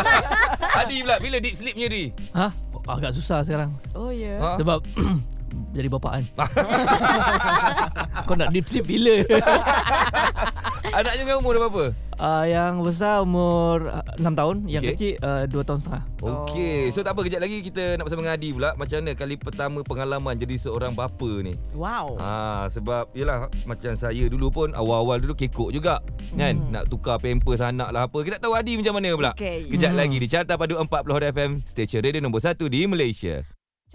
(laughs) Adi pula bila deep sleep Adi? Ha? Agak susah sekarang. Oh ya Ha? Sebab (clears throat) (coughs) jadi bapaan. (laughs) (laughs) Kau nak deep sleep bila? (laughs) Anaknya dengan umur berapa? Uh, yang besar umur uh, 6 tahun, yang kecil uh, 2 tahun setengah. Okey, so tak apa kejap lagi kita nak bersama dengan Adi pula Macam mana kali pertama pengalaman jadi seorang bapa ni Wow Ha, sebab yelah macam saya dulu pun awal-awal dulu kekok juga kan Hmm. nak tukar pampers anak lah apa kita tak tahu Adi macam mana pula Okey. kejap Hmm. lagi di Carta Padu 40 Hot FM stesen radio nombor 1 di Malaysia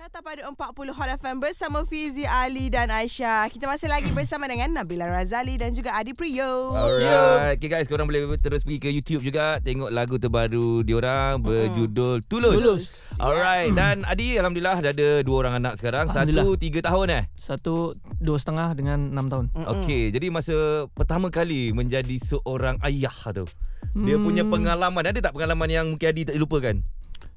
Carta Padu 40 Hot FM bersama Fizi Ali dan Aisyah. Kita masih lagi bersama dengan Nabila Razali dan juga Adi Priyo. Alright Okay guys Korang boleh terus pergi ke YouTube juga Tengok lagu terbaru diorang Berjudul Tulus Tulus. Alright Dan Adi Alhamdulillah Dah ada dua orang anak sekarang Satu tiga tahun eh Satu dua setengah dengan 6 tahun. Okey, jadi masa pertama kali menjadi seorang ayah tu. Dia punya Hmm. pengalaman, ada tak pengalaman yang mungkin Adi tak lupakan?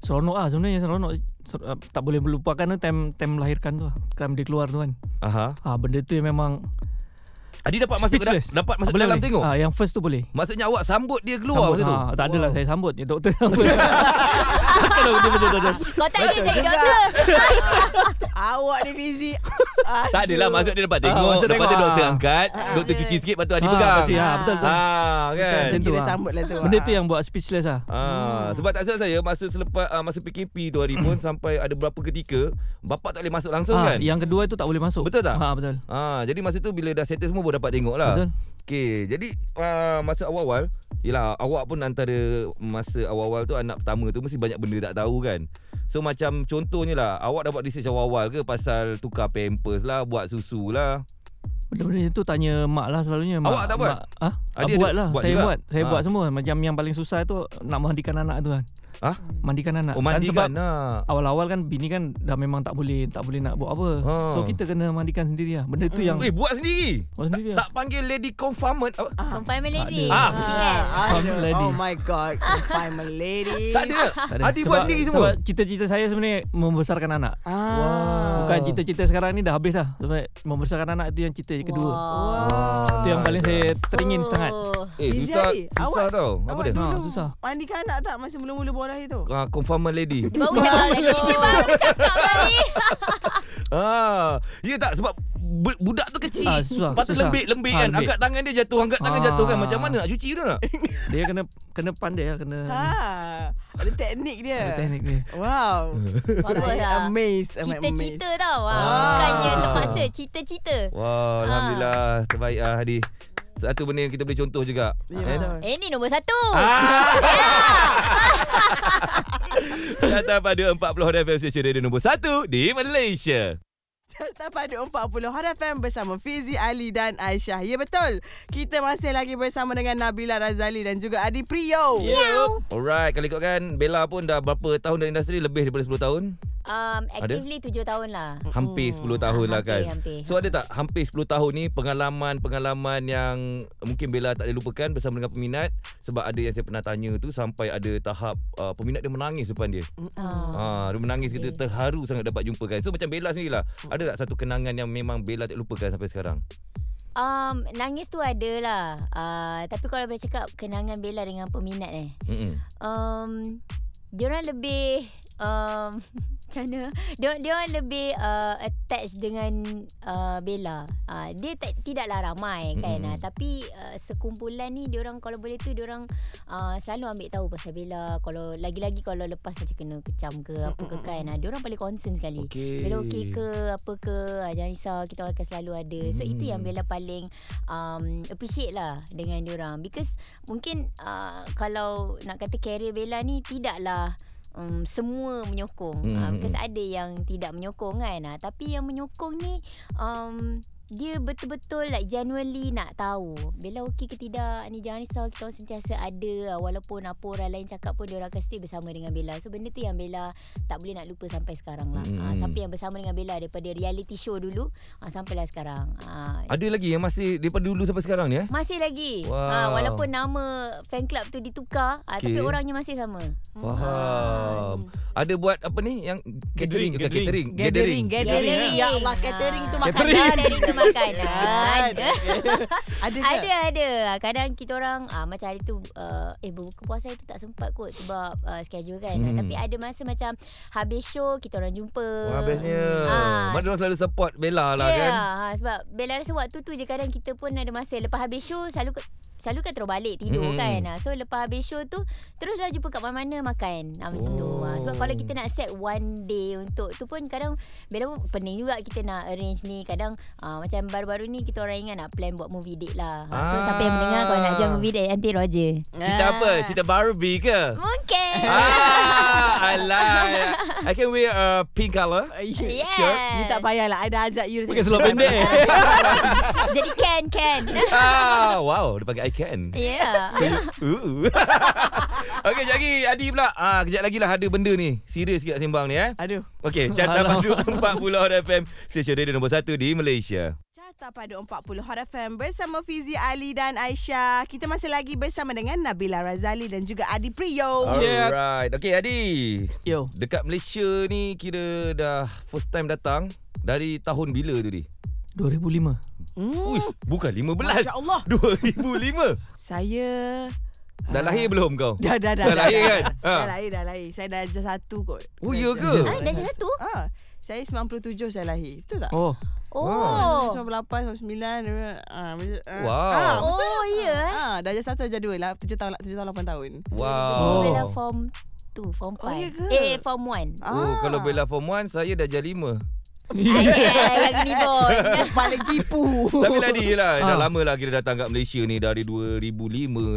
Seronok ah sebenarnya seronok. Ser- uh, tak boleh melupakan tu time time melahirkan tu. lah. Time dia keluar tu kan. Aha. Ha benda tu memang Adi dapat masuk ke dapat masuk boleh, dalam boleh. tengok. Ah yang first tu boleh. Maksudnya awak sambut dia keluar Sambut, masa tu. ha, tak adalah saya sambut ya doktor (laughs) sambut. Kalau dia betul betul. Kau tak boleh jadi doktor. (laughs) Awak ni Fizi. Tak adalah maksud dia dapat Ah, tengok. maksud Lepas tu tengok. doktor Ah. angkat, Ah. doktor cuci sikit lepas tu Adi Ah, pegang. pasti, ah, betul, betul. Ah, kan. Macam tu Kita ah. sambut lah tu. Benda tu yang buat speechless lah. Ah, sebab tak silap saya masa selepas masa PKP tu hari pun sampai ada beberapa ketika bapak tak boleh masuk langsung Ah, kan? Yang kedua tu tak boleh masuk. Betul tak? Ha betul. Ah, jadi masa tu bila dah settle semua baru dapat tengok lah. Betul. Okey, jadi uh, masa awal-awal, yelah awak pun antara masa awal-awal tu anak pertama tu mesti banyak benda tak tahu kan. So macam contohnya lah, awak dapat research awal-awal ke pasal tukar pampers lah, buat susu lah. Benda-benda tu tanya mak lah selalunya. Mak, Awak tak buat? Mak, ah, Adi buat ada- lah. buat saya juga? buat. Saya Ah. buat semua. Macam yang paling susah tu nak mandikan anak tu kan. Ah? Mandikan anak. Oh, Kan mandikan sebab nak. awal-awal kan bini kan dah memang tak boleh tak boleh nak buat apa. Ha. So kita kena mandikan sendiri lah. Benda tu yang Eh, buat sendiri? buat sendiri Tak, lah. tak panggil lady confinement? Apa? Confinement lady. Ah. CL. Aduh, lady. oh my god, confinement lady. (laughs) Tak ada. Tak ada. Adi buat sendiri semua? Sebab cita-cita saya sebenarnya membesarkan anak. Ah. Bukan cita-cita sekarang ni dah habis dah. Sebab membesarkan anak itu yang cita kedua. Wow. Itu yang paling saya teringin sangat. Eh, Fizi susah, Adi, susah awak- tau. Apa Awak dia? dulu Ha, susah. mandikan anak tak masa mula-mula bawa lahir tu? Uh, confinement lady. Dia baru cakap tadi. Dia baru cakap tadi. (laughs) Ah, ya tak sebab bu- budak tu kecil. Ah, susah, Lepas tu susah. lembik lembik Ah, kan. lembik. Angkat tangan dia jatuh, angkat tangan Ah. jatuh kan. Macam mana nak cuci tu nak? (laughs) Dia kena kena pandai lah kena Ha. Ada teknik dia. ada teknik dia. Wow. (laughs) Bagus lah. amazed. Cita-cita tau. Ah. Ah. Bukannya terpaksa. Cita-cita. Wah, alhamdulillah terbaik ah Hadi. Satu benda yang kita boleh contoh juga. Ya, Kan? betul. Eh ni nombor satu. Ah. (laughs) Kata pada 40 Hot FM Station Radio nombor 1 di Malaysia. Carta Padu 40 Hot FM bersama Fizi Ali dan Aisyah. Ya betul. Kita masih lagi bersama dengan Nabila Razali dan juga Adi Priyo. Alright, kalau ikutkan Bella pun dah berapa tahun dalam industri? Lebih daripada 10 tahun? Um, actively tujuh tahun lah. Hampir 10 tahun lah hampir, kan. hampir. So ada tak hampir 10 tahun ni pengalaman-pengalaman yang mungkin Bella tak boleh lupakan bersama dengan peminat sebab ada yang saya pernah tanya tu sampai ada tahap uh, peminat dia menangis depan dia. Ah. Ha, dia menangis kita Okay. terharu sangat dapat jumpa kan. So macam Bella sendirilah. Ada tak satu kenangan yang memang Bella tak lupakan sampai sekarang? Um, nangis tu ada lah. Uh, tapi kalau boleh cakap kenangan Bella dengan peminat eh. Mm-mm. Um, diorang lebih um, (laughs) macam mana? Dia diorang lebih uh, attached dengan uh, Bella. Uh, dia tak, tidaklah ramai kan. Mm-mm. Uh, tapi uh, sekumpulan ni diorang kalau boleh tu diorang uh, selalu ambil tahu pasal Bella. Kalau lagi-lagi kalau lepas macam kena kecam ke apa ke kan. Uh, diorang paling concern sekali. Okey. Bella okey ke apa ke ah, jangan risau kita akan selalu ada so Hmm. itu yang Bella paling um, appreciate lah dengan diorang because mungkin uh, kalau nak kata career Bella ni tidaklah um, semua menyokong. Hmm, uh, hmm, because ada yang tidak menyokong kan. Uh, tapi yang menyokong ni um, dia betul-betul like genuinely nak tahu Bella okey ke tidak ni jangan risau kita orang sentiasa ada walaupun apa orang lain cakap pun dia orang akan stay bersama dengan Bella so benda tu yang Bella tak boleh nak lupa sampai sekarang lah Hmm. mm. sampai yang bersama dengan Bella daripada reality show dulu uh, sampailah sekarang uh, Ada lagi yang masih daripada dulu sampai sekarang ni eh? masih lagi Wow. uh, walaupun nama fan club tu ditukar uh, Okey. tapi orangnya masih sama Faham. Ada buat apa ni yang catering, Gathering, bukan catering, Gathering, gathering. Gathering. Ya Allah, catering tu Ah, makanan. Catering tu makanan. (laughs) Ada ke? (laughs) Ada ada. Kadang kita orang ah, macam hari tu uh, eh berbuka puasa itu tak sempat kot sebab uh, schedule kan. Hmm. Hmm. Tapi ada masa macam habis show kita orang jumpa. Wah, bestnya. Ah. Mana orang selalu support Bella lah Ya, kan? ha, sebab Bella rasa waktu tu je kadang kita pun ada masa lepas habis show selalu selalu kan terus balik tidur Hmm. kan. Ha, so lepas habis show tu teruslah jumpa kat mana-mana makan. Ha, macam tu. Ha, sebab kalau kita nak set one day untuk tu pun kadang Bella pun pening juga kita nak arrange ni. Kadang uh, macam baru-baru ni kita orang ingat nak plan buat movie date lah. Ha, so Ah. siapa yang mendengar kalau nak join movie date nanti Roger. Cerita apa? Cerita Barbie ke? Mungkin. Ah, I like. I can wear a pink color. Yeah. Sure. You tak payahlah. Ada ajak you. Pakai seluar pendek. (laughs) Jadi Ken Ken. ah, wow, dia panggil I can. Ya. Ooh. (laughs) Okey, sekejap lagi Adi pula. Ah, kejap lagi lah ada benda ni. Serius sikit sembang ni eh. Aduh. Okey, Carta Alah. Padu 40 (laughs) Hot FM, stesen radio nombor 1 di Malaysia. Carta Padu 40 Hot FM bersama Fizi Ali dan Aisyah. Kita masih lagi bersama dengan Nabila Razali dan juga Adi Priyo. Alright. Okey, Adi. Yo. Dekat Malaysia ni kira dah first time datang dari tahun bila tu di? 2005. Hmm. Uish, bukan 15. Masya Allah. 2005. Saya Dah lahir belum kau? Dah dah dah. Dah lahir kan? Ha. Dah lahir dah lahir. Saya dah ajar satu kot. Oh, ya ke? Ah, dah jadi satu. Ah, saya 97 saya lahir. Betul tak? Oh. Oh. 98, 99. Ah, ah. Wow. Ah, betul. Oh, ya eh. Ah, dah ajar satu, dua lah. 7 tahun, 7 tahun, 8 tahun. Wow. Oh. Bella form 2, form 5. Oh, ya ke? Eh, form 1. Oh, kalau Bella form 1, saya dah jadi 5. Yang ni pun. Paling tipu. Tapi lah ni lah Dah Ah. lama lah kita datang kat Malaysia ni Dari 2005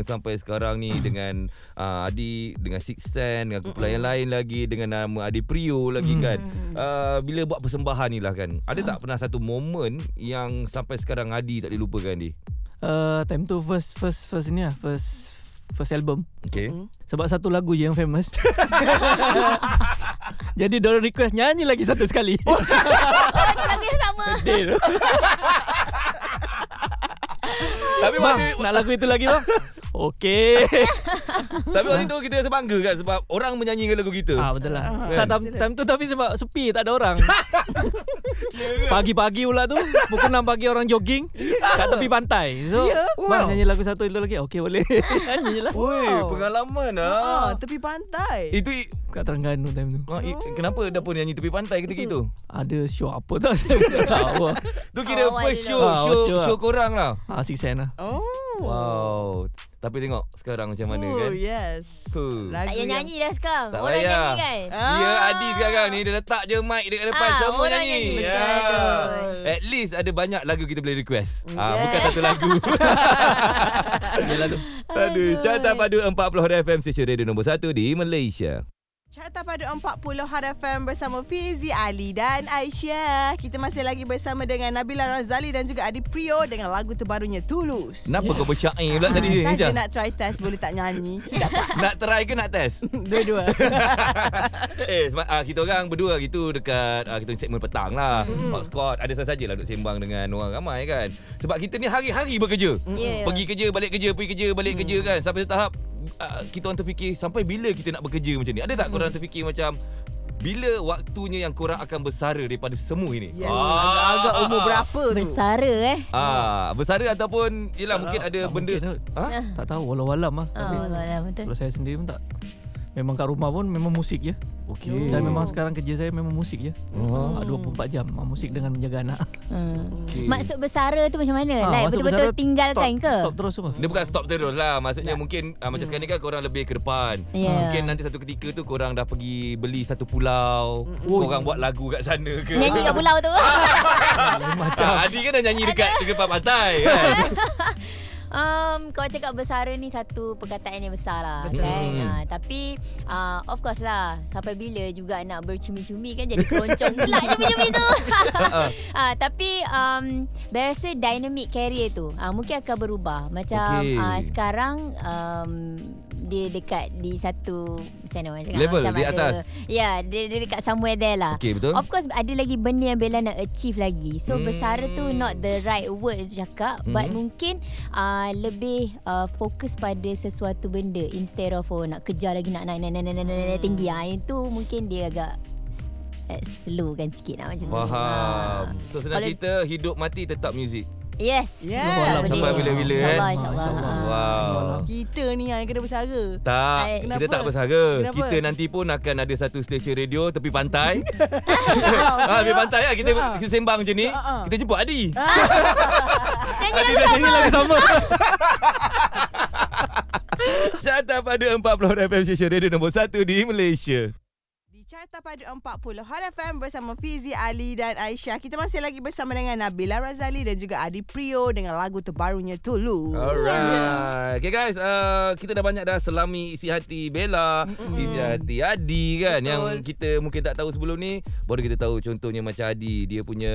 sampai sekarang ni Dengan uh, Adi Dengan Six Sen Dengan kumpulan yang lain lagi Dengan nama Adi Prio lagi kan uh, Bila buat persembahan ni lah kan Ada tak pernah satu momen Yang sampai sekarang Adi tak boleh lupakan Adi Uh, time tu first first first ni lah first first album Okay sebab satu lagu je yang famous. (laughs) Jadi dia request nyanyi lagi satu sekali. (laughs) Oh, lagu yang sama. Sedih tu. Tapi Bang, nak lagu itu lagi bang? (laughs) Okey. Tapi waktu tu kita rasa bangga kan Sebab orang menyanyikan lagu kita ah betul lah. Kan? Tak, time, time tu tapi sebab sepi tak ada orang. (laughs) (laughs) Pagi-pagi pula tu Pukul 6 pagi orang jogging Kat tepi pantai So Ya. Bang Wow. nyanyi lagu satu itu lagi Okey boleh (laughs) Nyanyi lah Woi, Wow. pengalaman Ah, ah. tepi pantai. Itu Kat Terengganu time tu ah, i- kenapa dah pun nyanyi tepi pantai ketika itu? Ada show apa tak Saya tak tahu lah Tu kira Oh, first I show. Ah, show, show lah. show korang lah. Ah, Six Sen lah Oh. Wow. Tapi tengok sekarang macam mana oh, kan. yes. Huh. Lagu Tak payah nyanyi dah sekarang. Tak Orang payah. nyanyi kan? Ah. Ya Adi sekarang ni Dia letak je mic dekat depan Ah, Semua nyanyi, nyanyi. Ya. Betul. At least ada banyak lagu kita boleh request ah, Yeah. Bukan satu lagu (laughs) Yelah tu Aduh Carta Padu 40 Hot FM Stesen radio nombor 1 di Malaysia Carta Padu 40 Hot FM bersama Fizi Ali dan Aisyah. Kita masih lagi bersama dengan Nabila Razali dan juga Adi Prio dengan lagu terbarunya Tulus. Kenapa kau bersyair pula tadi Ah, Saja Ijaz? nak try test boleh tak nyanyi. Sedap tak? (laughs) Nak try ke nak test? (laughs) Dua-dua. (laughs) eh sebab ah, kita orang berdua gitu dekat ah, kita segmen petang lah. Mm. Hot Scott ada saja lah duk sembang dengan orang ramai kan. Sebab kita ni hari-hari bekerja. Ya. Pergi kerja, balik kerja, pergi kerja, balik kerja kan. Sampai tahap uh, kita orang terfikir sampai bila kita nak bekerja macam ni. Ada tak korang terfikir macam bila waktunya yang korang akan bersara daripada semua ini? Yes. Agak-agak umur berapa tu? Bersara eh. Ah, bersara ataupun yalah mungkin ada tak benda mungkin ha? Tak tahu walau-walam lah Oh, lah, betul. Kalau saya sendiri pun tak Memang kat rumah pun memang musik je Okey. Dan memang sekarang kerja saya memang musik je Oh. Ah, 24 jam ah, Musik dengan menjaga anak Hmm. Okey. Maksud bersara tu macam mana? Ah, like betul-betul tinggalkan stop, ke? Stop terus semua Dia bukan stop terus lah Maksudnya mungkin uh, Macam sekarang ni kan Korang lebih ke depan Ya. Mungkin nanti satu ketika tu Korang dah pergi Beli satu pulau Korang buat lagu kat sana ke Nyanyi kat pulau tu. (laughs) Macam Adi kan dah nyanyi dekat Dekat pantai kan (laughs) Um, kalau cakap bersara ni satu perkataan yang besar lah Betul. kan. Hmm. Uh, tapi uh, of course lah sampai bila juga nak bercumi-cumi kan jadi keroncong pula cumi-cumi tu. uh, tapi um, biasa dynamic career tu uh, mungkin akan berubah. Macam Okey. uh, sekarang um, dia dekat di satu macam mana orang cakap Level, macam di ada- atas. Ya, dia, dia dekat somewhere there lah. Okey, betul. Of course ada lagi benda yang Bella nak achieve lagi. So Hmm. bersara tu not the right word to cakap Hmm. but mungkin uh, lebih uh, fokus pada sesuatu benda instead of oh, nak kejar lagi nak naik naik naik naik, naik, naik, tinggi. Ah itu mungkin dia agak uh, slow kan sikit lah macam tu. Faham. Ah. So senang Kalau- cerita hidup mati tetap muzik. Yes. Yeah. Boleh. Sampai bila-bila, kan? InsyaAllah, insyaAllah. InsyaAllah. Ah. Wow. Kita ni yang kena bersara. Tak, Eh, kita kenapa? tak bersara. Kenapa? Kita nanti pun akan ada satu stesen radio tepi pantai. ha, (laughs) tepi pantai lah. Kita, Ha. kita sembang macam ni. Ha. Kita jemput Adi. (laughs) Nyanyi Adi lagu dah nyanyi sama. lagu sama. Carta pada 40 FM Station Radio nombor 1 di Malaysia. Carta Padu 40 Hot FM bersama Fizi Ali dan Aisyah. Kita masih lagi bersama dengan Nabila Razali dan juga Adi Prio dengan lagu terbarunya Tulus. Alright. Okay guys, uh, kita dah banyak dah selami isi hati Bella, mm isi hati Adi kan Betul. yang kita mungkin tak tahu sebelum ni. Baru kita tahu contohnya macam Adi, dia punya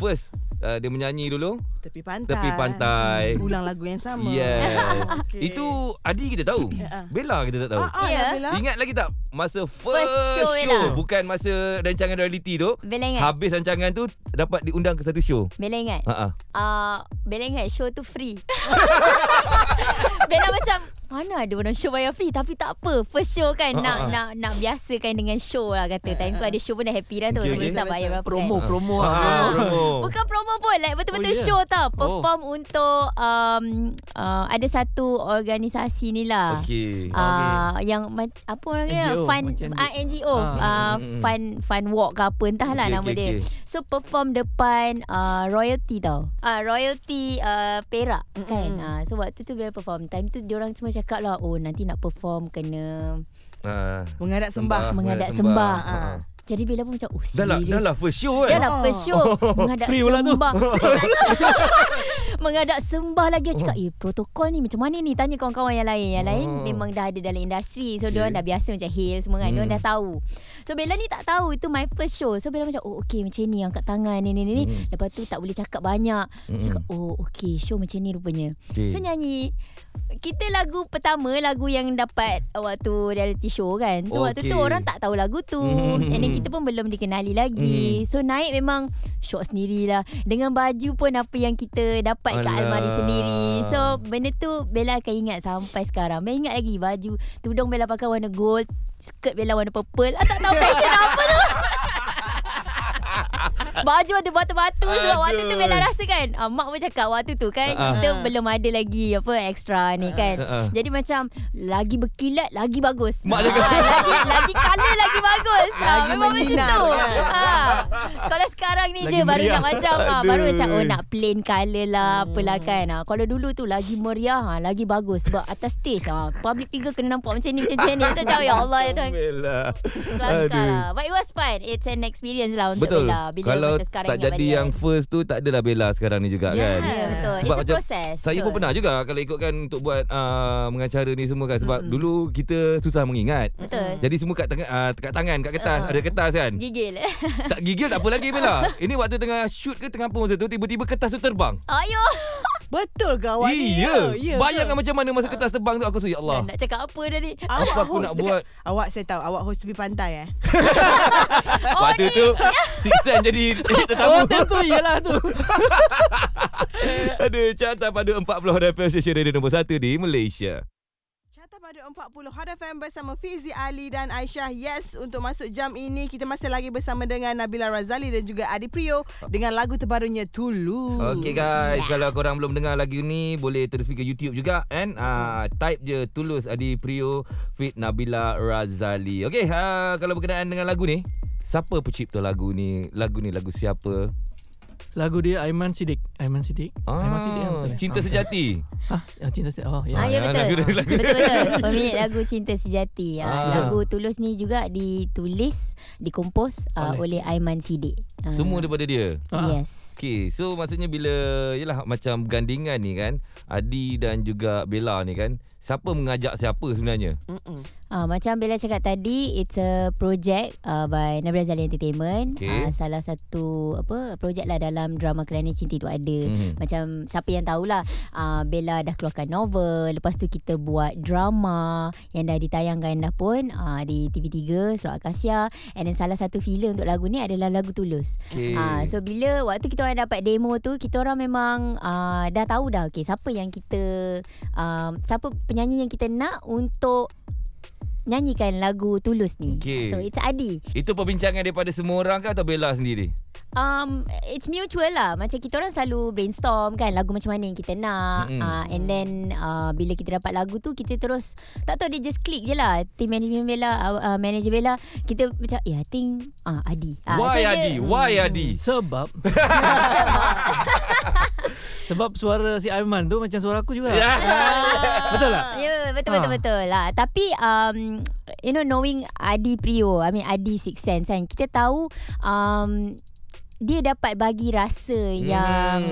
first uh, dia menyanyi dulu Tepi pantai. tepi pantai. Ulang lagu yang sama. Yes. (laughs) Okey. Itu Adi kita tahu. Ya. Bella kita tak tahu. Ah, ah. Nabila. Ingat lagi tak masa first, First show Bella. bukan masa rancangan reality tu. Bella ingat? Habis rancangan tu dapat diundang ke satu show. Bella ingat? Ha ah. uh, Bella ingat show tu free (laughs) Bella macam Mana ada orang show bayar free Tapi tak apa First show kan Ah, Nak ah. nak nak biasakan dengan show lah kata Time tu ada show pun dah happy dah tu Okay, Tak okay. kisah bayar berapa Promo kan promo Ah, ah. promo. Bukan promo pun Like betul-betul Oh, yeah. show tau Perform untuk um, uh, Ada satu organisasi ni lah Okey. Uh, yang ma- apa orang NGO, fun macam ah NGO uh, mm. fun fun walk ke apa entahlah Okey, nama okey, dia okey. so perform depan uh, royalty tau uh, royalty uh, Perak kan Mm-mm. uh, so waktu tu bila perform time tu diorang semua cakap lah oh nanti nak perform kena Ah. Menghadap sembah. Menghadap sembah. Ha, ha. Jadi Bella pun macam oh Dah lah, dah lah first show Dah kan. lah first show (laughs) Menghadap Free pula tu. sembah (laughs) (laughs) Menghadap sembah lagi Dia cakap Eh protokol ni macam mana ni Tanya kawan-kawan yang lain Yang lain Oh. memang dah ada dalam industri So Okay. diorang dah biasa macam hail semua kan Diorang Hmm. dah tahu So Bella ni tak tahu Itu my first show So Bella macam Oh okay macam ni Angkat tangan ni ni ni. Hmm. Lepas tu tak boleh cakap banyak Hmm. Cakap oh okay Show macam ni rupanya Okey. So nyanyi kita lagu pertama lagu yang dapat waktu reality show kan. So waktu tu orang tak tahu lagu tu. Hmm. And then kita pun belum dikenali lagi. So naik memang shot sendirilah. Dengan baju pun apa yang kita dapat kat Alah. almari sendiri. So benda tu Bella akan ingat sampai sekarang. Bella ingat lagi baju tudung Bella pakai warna gold, skirt Bella warna purple. Ah, tak tahu fashion apa tu. Baju ada batu-batu sebab waktu tu Aduh. Bella rasa kan ah, Mak pun cakap waktu tu kan Ah. Kita belum ada lagi apa extra ni kan Ah, ah. Jadi macam Lagi berkilat Lagi bagus Mak cakap. Ah, Lagi lagi colour lagi bagus ah, Lagi Memang macam tu kan? ah. Kalau sekarang ni Lagi je Baru meriah. nak macam ah, Baru Aduh. macam Oh nak plain colour lah Apalah kan ah, Kalau dulu tu Lagi meriah ah, Lagi bagus Sebab atas stage ah, Public figure kena nampak macam ni Macam ni Macam Ya Allah ya Tuhan Bella. Kelakar lah But it was fun It's an experience lah Untuk Betul. Bella Bila Kalau macam sekarang tak jadi balik yang kan. first tu tak adalah Bella sekarang ni juga Ya. kan. Ya betul Sebab It's a macam process Saya pun betul. pernah juga kalau ikutkan untuk buat uh, mengacara ni semua kan sebab mm-hmm. dulu kita susah mengingat. Betul Jadi semua kat tangan uh, kat tangan kat kertas Ah. ada kertas kan. Gigil (laughs) tak gigil tak apa lagi Bella. (laughs) Ini waktu tengah shoot ke tengah apa masa tu tiba-tiba kertas tu terbang. Ayo Betul ke awak ni? iya. Ya, Bayangkan ke? macam mana masa kertas terbang tu aku rasa ya Allah. Nak cakap apa dah ni Awak Apa aku nak dekat- buat? Awak saya tahu Awak host tepi pantai eh (laughs) Oh Waktu ni tu Sixen jadi tetamu. Oh tu Yelah tu Ada carta pada 40 FM Station Radio nombor 1 di Malaysia. Pada 40 Hot FM bersama Fizi Ali dan Aisyah. Yes, untuk masuk jam ini kita masih lagi bersama dengan Nabila Razali dan juga Adi Prio dengan lagu terbarunya Tulus. Okay guys, kalau korang belum dengar lagu ni boleh terus pergi ke YouTube juga kan. Ah type je Tulus Adi Prio fit Nabila Razali. Okay, uh, kalau berkenaan dengan lagu ni, siapa pencipta lagu ni? Lagu ni lagu siapa? Lagu dia Aiman Sidik. Aiman Sidik. Aiman Sidik. kan Ah, betul eh? cinta Ah, sejati. Ah, yang cinta sejati. Oh, ya. Ah, ya ya, betul. lagu- lagu- betul betul. Pemilik lagu Cinta Sejati. Ah. Ah. Lagu Tulus ni juga ditulis, dikompos uh, oleh Aiman Sidik. Ah. Semua daripada dia. Ah. Yes. Okay, so maksudnya bila Yelah macam gandingan ni kan Adi dan juga Bella ni kan Siapa mengajak siapa sebenarnya? Mm-mm. Uh, macam Bella cakap tadi, it's a project uh, by Nabila Zali Entertainment. Okay. Uh, salah satu apa projek lah dalam drama Kerana Cinta Itu Ada. Mhm. Macam siapa yang tahulah uh, Bella dah keluarkan novel Lepas tu kita buat drama Yang dah ditayangkan dah pun uh, Di TV3 Surat Akasia And then salah satu filler untuk lagu ni adalah lagu Tulus Okay. Ah, so bila waktu kita orang dapat demo tu kita orang memang uh, dah tahu dah okey siapa yang kita um, siapa penyanyi yang kita nak untuk nyanyikan lagu Tulus ni. Okey. So it's Adi. Itu perbincangan daripada semua orang ke atau Bella sendiri? Um it's mutual lah. Macam kita orang selalu brainstorm kan lagu macam mana yang kita nak. Mm-mm. Uh, and then uh, bila kita dapat lagu tu kita terus tak tahu dia just click je lah. Team management Bella, uh, uh, manager Bella kita macam yeah, I think uh, Adi. Ah, Why so dia- Adi? Why Hmm. Adi? Sebab (laughs) Sebab (laughs) suara si Aiman tu macam suara aku juga. Ya. Betul tak? Ya yeah, betul betul Ha. betul lah. Tapi um you know knowing Adi Prio, I mean Adi Six Sense kan. Kita tahu um dia dapat bagi rasa yang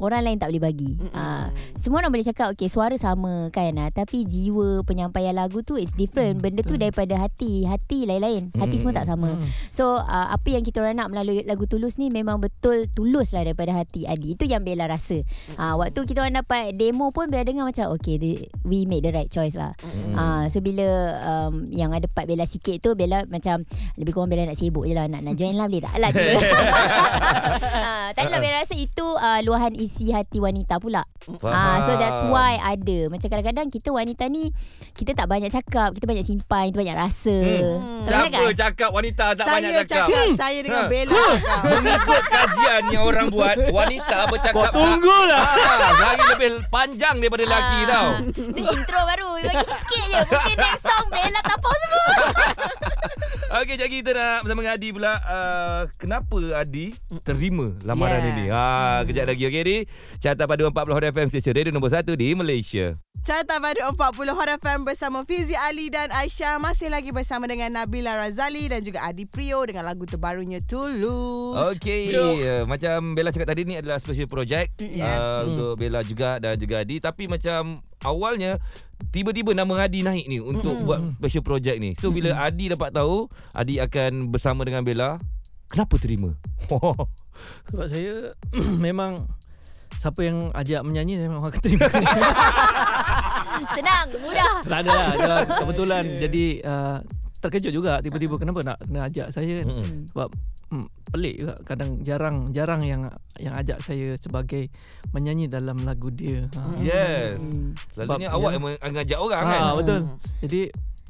orang lain tak boleh bagi. Ah, semua orang boleh cakap okay suara sama kan ah, tapi jiwa penyampaian lagu tu it's different. Benda tu daripada hati. Hati lain-lain. Hati semua tak sama. Hmm. So uh, apa yang kita orang nak melalui lagu Tulus ni memang betul tulus lah daripada hati Adi. Itu yang Bella rasa. Uh, waktu kita orang dapat demo pun Bella dengar macam okay the, we made the right choice lah. Hmm. Uh, so bila um, yang ada part Bella sikit tu Bella macam lebih kurang Bella nak sibuk je lah nak, nak join lah boleh tak? (laughs) Alah. (laughs) uh, tapi lah Bella rasa itu uh, luahan isi hati wanita pula. Ah, so that's why ada. Macam kadang-kadang kita wanita ni kita tak banyak cakap, kita banyak simpan, kita banyak rasa. Hmm. Tak Siapa kan? cakap wanita tak saya banyak cakap? cakap saya dengan Ha. Bella cakap. Mengikut kajian yang orang buat, wanita bercakap Kau tunggulah. Ah, lagi lebih panjang daripada lelaki Ah. tau. (laughs) Itu intro baru Bagi sikit je Mungkin next song Bella tapau semua (laughs) Okey, jadi kita nak bersama dengan Adi pula. Uh, kenapa Adi terima lamaran Yeah. ini? Ha, kejap lagi okey Adi. Carta pada 40 Hot FM stesen radio nombor 1 di Malaysia. Carta pada 40 Hot FM bersama Fizi Ali dan Aisyah masih lagi bersama dengan Nabila Razali dan juga Adi Prio dengan lagu terbarunya Tulus. Okey, uh, macam Bella cakap tadi ni adalah special project Yes. uh, untuk Bella juga dan juga Adi tapi macam awalnya tiba-tiba nama Adi naik ni untuk buat special project ni. So bila Adi dapat tahu Adi akan bersama dengan Bella, kenapa terima? (laughs) Sebab saya (clears throat) memang siapa yang ajak menyanyi saya memang akan terima. (laughs) Senang Mudah tak ada lah. Dia Kebetulan (laughs) jadi uh, terkejut juga tiba-tiba kenapa nak nak ajak saya. Mm-mm. Sebab hmm, pelik juga kadang jarang jarang yang yang ajak saya sebagai menyanyi dalam lagu dia. Ha. Yes. Hmm. Selalunya Sebab awak yang mengajak orang Ah, kan? betul. Jadi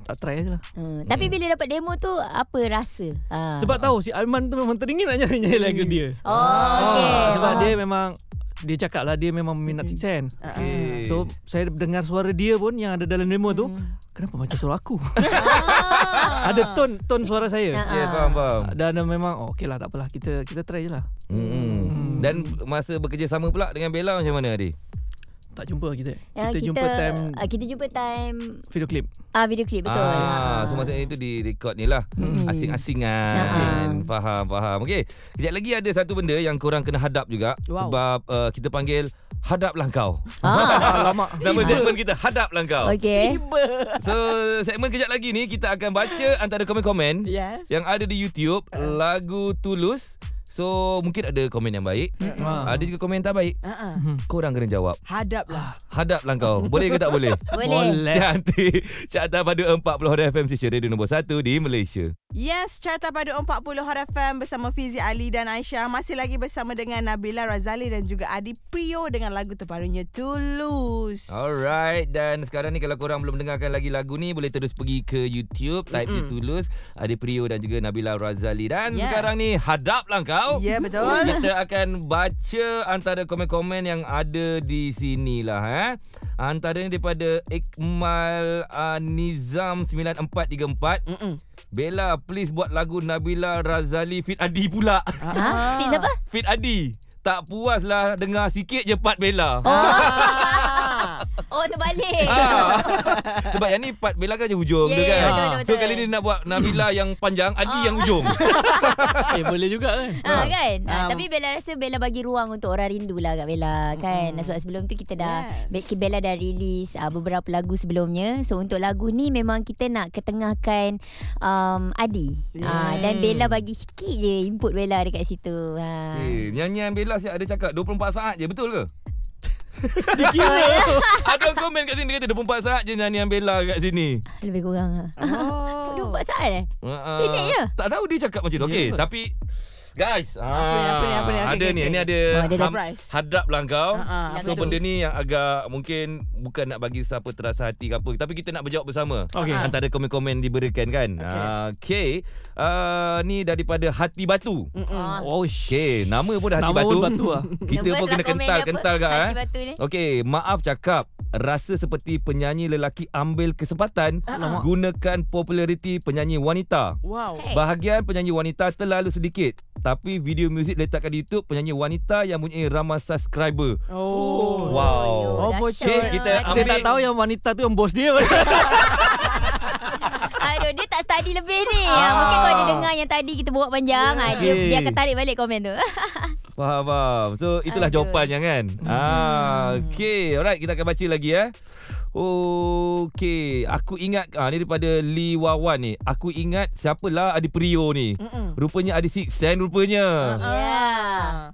tak try je lah. Hmm. Tapi bila dapat demo tu Apa rasa ha. Sebab tahu si Aiman tu memang teringin nak nyanyi lagu dia. Oh okay Ah, sebab dia memang dia cakap lah dia memang minat Six Sense. Okay. So saya dengar suara dia pun yang ada dalam demo tu Kenapa macam suara aku (laughs) Ada ton ton suara saya Ah. Ya, faham, faham. Dan memang oh, Okay lah tak apalah Kita kita try je lah Hmm. Dan masa bekerjasama pula dengan Bella macam mana Adi? Tak jumpa kita Ya, Kita, jumpa time ah, Kita jumpa time video clip ah Video clip betul Ah, so maksudnya itu di record ni lah. Hmm. Asing-asingan. Ah. Faham, faham. Okey. Kejap lagi ada satu benda yang korang kena hadap juga. Wow. Sebab uh, kita panggil Hadaplah Kau. ah. (laughs) Lama Nama segmen kita Hadaplah Kau. Okay So segmen kejap lagi ni kita akan baca antara komen-komen Yes. yang ada di YouTube lagu Tulus. So mungkin ada komen yang baik. Ah. Ada juga komen tak baik. Uh-uh. Korang kena jawab. Hadaplah. Hadaplah kau. (laughs) Boleh ke tak boleh? Boleh Cantik. Carta pada 40 Hot FM Station Radio nombor 1 di Malaysia. Yes, carta pada 40 Hot FM bersama Fizi Ali dan Aisyah masih lagi bersama dengan Nabila Razali dan juga Adi Prio dengan lagu terbarunya Tulus. Alright dan sekarang ni kalau korang belum dengarkan lagi lagu ni boleh terus pergi ke YouTube type mm Tulus ada Prio dan juga Nabila Razali dan Yes. sekarang ni hadaplah kau. Ya, betul. Kita akan baca antara komen-komen yang ada di sini lah eh. Antaranya daripada Ikmal uh, Nizam 9434 Mm-mm. Bella please buat lagu Nabila Razali Fit Adi pula. Ha? Fit siapa? Fit Adi. tak puas lah dengar sikit je part Bella. Ah. (laughs) Oh terbalik. (laughs) Ah. Sebab yang ni part Bella kan je hujung Ya, tu ya, kan. betul, betul, So betul. kali ni nak buat Nabila yang panjang, Adi Ah. yang ujung. (laughs) Eh boleh juga kan Ha, kan ha, Um, Tapi Bella rasa Bella bagi ruang Untuk orang rindu lah kat Bella kan Mm-mm. Sebab sebelum tu kita dah Yes. Be- Bella dah release uh, Beberapa lagu sebelumnya So untuk lagu ni Memang kita nak ketengahkan um, Adi yeah. Yeah. Dan Bella bagi sikit je Input Bella dekat situ ha. Eh, nyanyian Bella siap ada cakap 24 saat je, betul ke? Betul (laughs) ada orang komen kat sini dia kata 24 saat je nyanyian Bella kat sini. Lebih kurang lah Oh. (laughs) 24 saat eh Uh, Pendek je. Tak tahu dia cakap macam tu. Okey, Ya. tapi guys, Apa ni, apa ni, apa ni? Okey, ada okey, ni, okey. ini ada Oh, ada sam- surprise. hadap lah kau. Ah, ah, So tu? benda ni yang agak mungkin bukan nak bagi siapa terasa hati ke apa, tapi kita nak berjawab bersama. Okey. Antara komen-komen diberikan kan. Ah, Okey. Uh, ni daripada Hati Batu. Ah. Oh sh- Okey, nama pun dah Hati Nama Batu. pun batu lah (laughs) Kita pun kena kental-kental kan Hati eh. batu ni. Okey, maaf cakap rasa seperti penyanyi lelaki ambil kesempatan Ah. gunakan populariti penyanyi wanita. Wow. Hey. Bahagian penyanyi wanita terlalu sedikit. Tapi video muzik letakkan di YouTube penyanyi wanita yang mempunyai ramai subscriber. Oh. Wow. Oh, dahsyat. bocor. Okay, kita ambil- tak tahu yang wanita tu yang bos dia (laughs) Aduh dia tak study lebih ni Ah. ah. Mungkin kalau dia dengar yang tadi kita buat panjang Yeah. ah, dia, Okay. dia akan tarik balik komen tu (laughs) Faham, faham. So, itulah Aduh. jawapannya kan. Ah, okay. Alright, kita akan baca lagi ya. Okay. Aku ingat, ah, ni daripada Lee Wawan ni. Aku ingat siapalah Adi Priyo ni. Mm-mm. Rupanya Adi Six Sen rupanya. Ya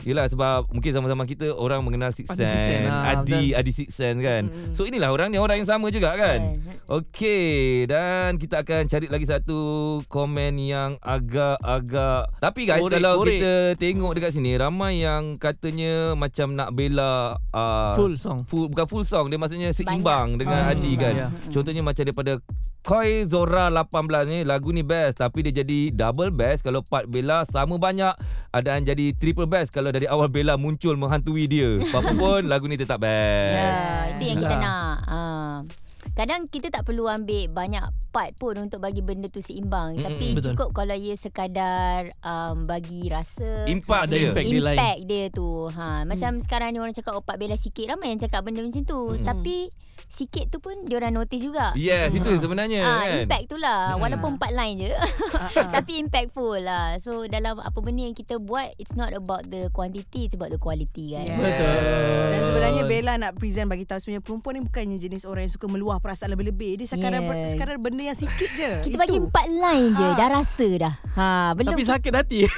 Yelah sebab mungkin zaman-zaman kita orang mengenal Six Adi Sen, ah, Adi, Adi Six Sen kan. Mm. So inilah orang ni orang yang sama juga kan. Okey dan kita akan cari lagi satu komen yang agak-agak tapi guys Korek, kalau korek. kita tengok dekat sini ramai yang katanya macam nak bela uh, Full song full bukan full song dia maksudnya seimbang Banyak. Dengan Oh, Adi kan. ya. Contohnya macam daripada Koi Zora 18 ni lagu ni best tapi dia jadi double best kalau part Bella sama banyak dan jadi triple best kalau dari awal Bella muncul menghantui dia. Apa pun (laughs) lagu ni tetap best. Ya, itu yang kita nak. Ha. Kadang kita tak perlu ambil banyak part pun untuk bagi benda tu seimbang. Mm-mm. Tapi Betul. cukup kalau ia sekadar um, bagi rasa Impact dia. impact. dia impact dia tu. Ha, macam sekarang ni orang cakap opak bela sikit. Ramai yang cakap benda macam tu. Mm. Tapi sikit tu pun dia orang notice juga. Yes, itu sebenarnya Ah, kan. impact tu lah Mm. Walaupun empat line je (laughs) Ah, ah. Tapi impactful lah So dalam apa benda yang kita buat It's not about the quantity It's about the quality kan Yes. Betul. Dan sebenarnya Bella nak present bagi tahu sebenarnya perempuan ni bukannya jenis orang yang suka meluah perasaan lebih-lebih. Dia sekadar Yeah. yeah. sekadar benda yang sikit je. Kita Itu. bagi empat line je Ha. Dah rasa dah ha, Belum Tapi sakit hati (laughs)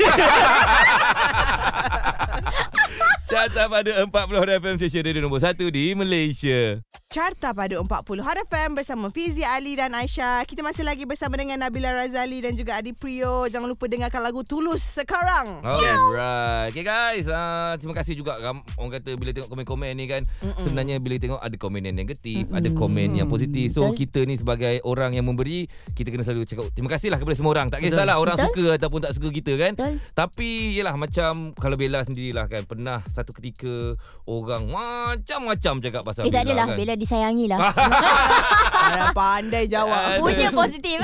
(laughs) Carta pada 40 FM Station Radio nombor 1 di Malaysia. Carta pada 40 Hot FM bersama Fizi Ali dan Aisyah. Kita masih lagi bersama dengan Nabila Razali dan juga Adi Priyo. Jangan lupa dengarkan lagu Tulus sekarang. Alright. Okay guys, uh, terima kasih juga orang kata bila tengok komen-komen ni kan Mm-mm. sebenarnya bila tengok ada komen yang negatif, Mm-mm. ada komen yang positif. So Betul. kita ni sebagai orang yang memberi, kita kena selalu cakap terima kasihlah kepada semua orang. Tak kisahlah orang Betul. suka ataupun tak suka kita kan. Betul Tapi yalah macam kalau Bella sendirilah kan pernah satu ketika orang macam-macam cakap pasal Eh tak Bella adalah. kan. Bella disayangi lah Ah, (laughs) pandai jawab. Ah, Punya positif.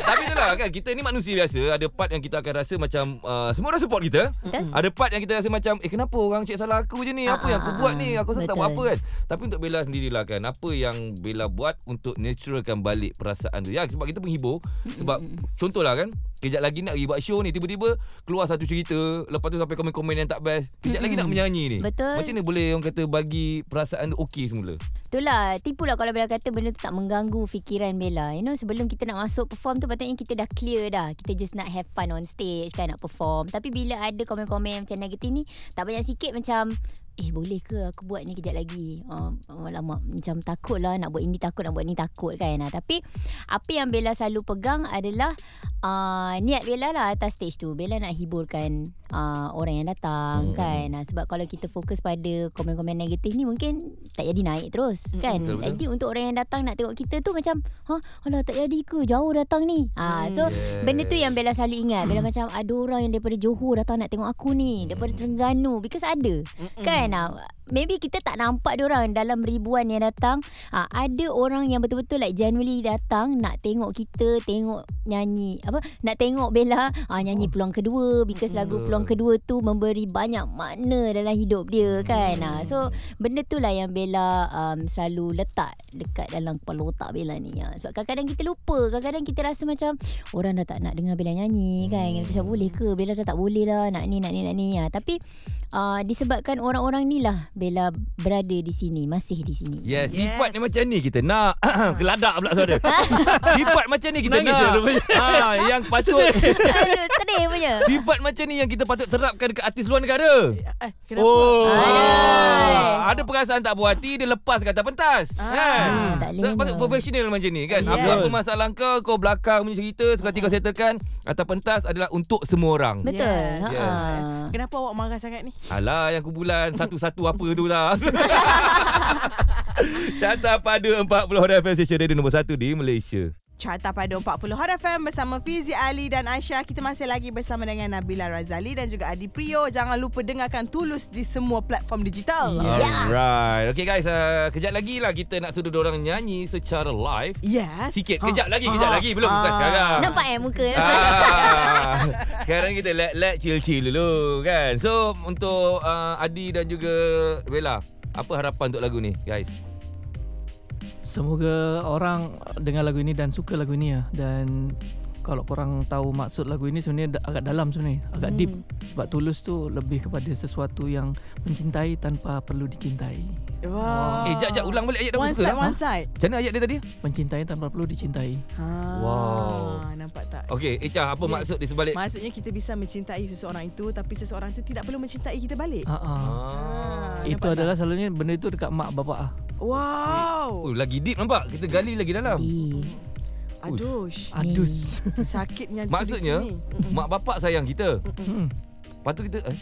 Tapi itulah kan Kita ni manusia biasa. Ada part yang kita akan rasa macam uh, Semua orang support kita. Betul. Ada part yang kita rasa macam Eh kenapa orang cek salah aku je ni? Apa Ah, yang aku ah, buat ah. ni Aku rasa tak buat apa kan? Tapi untuk Bella sendirilah kan Apa yang Bella buat Untuk naturalkan balik perasaan tu Ya sebab kita penghibur Sebab Contohlah kan Kejap lagi nak pergi buat show ni Tiba-tiba Keluar satu cerita Lepas tu sampai komen-komen yang tak best. Kejap lagi nak menyanyi ni. Betul. Macam mana boleh orang kata Bagi perasaan tu okey semula? Itulah Tipulah kalau Bella kata Benda tu tak mengganggu Fikiran Bella. You know sebelum kita nak masuk Perform tu patutnya kita dah clear dah. Kita just nak have fun on stage kan Nak perform. Tapi bila ada komen-komen Macam negatif ni Tak banyak sikit macam Eh boleh ke aku buat ni kejap lagi? Uh, Alamak Macam takut lah Nak buat ini takut Nak buat ni takut kan? Uh, Tapi Apa yang Bella selalu pegang adalah uh, Niat Bella lah atas stage tu. Bella nak hiburkan uh, Orang yang datang Hmm. kan? uh, Sebab kalau kita fokus pada Komen-komen negatif ni Mungkin Tak jadi naik terus kan? betul, betul. Jadi untuk orang yang datang Nak tengok kita tu macam Ha alah tak jadi ke? Jauh datang ni. Uh, So Yes. Benda tu yang Bella selalu ingat. Bella (coughs) macam Ada orang yang daripada Johor Datang nak tengok aku ni Daripada Terengganu. Because ada Kan? ah, Maybe kita tak nampak orang Dalam ribuan yang datang. Ah, Ada orang yang betul-betul Like genuinely datang Nak tengok kita Tengok nyanyi Apa? Nak tengok Bella ah, Nyanyi peluang kedua Because lagu peluang orang kedua tu memberi banyak makna dalam hidup dia kan. Ha, so benda tu lah yang Bella um, selalu letak dekat dalam kepala otak Bella ni. Ha. Sebab kadang-kadang kita lupa, kadang-kadang kita rasa macam orang dah tak nak dengar Bella nyanyi kan. Macam boleh ke Bella dah tak boleh lah nak ni nak ni nak ni. Ha. Tapi uh, disebabkan orang-orang ni lah Bella berada di sini, masih di sini. Ya, yeah, Yes. sifat ni macam ni kita nak (coughs) geladak pula suara. (laughs) sifat macam ni kita Nangis nak. Ha, yang patut (laughs) Aduh, sedih punya. sifat macam ni yang kita patut terapkan dekat artis luar negara. Eh, kenapa? Oh. Ada perasaan tak puas hati dia lepas kata pentas. Ah. Kan? Tak boleh So, patut memang. profesional macam ni kan. Yes. Apa-apa masalah kau kau belakang punya cerita sekali kau settlekan atau pentas adalah untuk semua orang. Betul. Yes. Ha. Yes. Kenapa awak marah sangat ni? Alah yang kumpulan satu-satu apa tu lah. (laughs) Carta Padu 40 Hot FM Station Radio nombor 1 di Malaysia. Carta Padu 40 Hot FM bersama Fizi Ali dan Aisyah. Kita masih lagi bersama dengan Nabila Razali dan juga Adi Prio. Jangan lupa dengarkan Tulus di semua platform digital. Yes. Alright. Okay guys, uh, kejap lagi lah kita nak suruh orang nyanyi secara live. Yes. Sikit, Ha. kejap lagi, kejap Ha. lagi. Belum, bukan Ah. sekarang. Nampak eh muka Ah, sekarang kita let let chill chill dulu kan. So untuk uh, Adi dan juga Bella, apa harapan untuk lagu ni guys? Semoga orang dengar lagu ini dan suka lagu ini ya. Dan kalau korang tahu maksud lagu ini sebenarnya agak dalam sebenarnya, agak Hmm. deep. Sebab tulus tu lebih kepada sesuatu yang mencintai tanpa perlu dicintai. Wow. Eh, jap jap ulang balik ayat dah One side, one side. Macam mana ayat dia tadi? Mencintai tanpa perlu dicintai. Ha. Wow. Nampak tak? Okey, Echa apa Yes. maksud di sebalik? Maksudnya kita bisa mencintai seseorang itu tapi seseorang itu tidak perlu mencintai kita balik. Ha ah. Ah. Itu nampak adalah selalunya benda itu dekat mak bapak ah. Wow. Oh, lagi deep nampak. Kita gali lagi dalam. Eh, Aduh. Adus. Sakitnya tulis Maksudnya, mak bapak sayang kita. Hmm. Lepas tu kita eh? eh,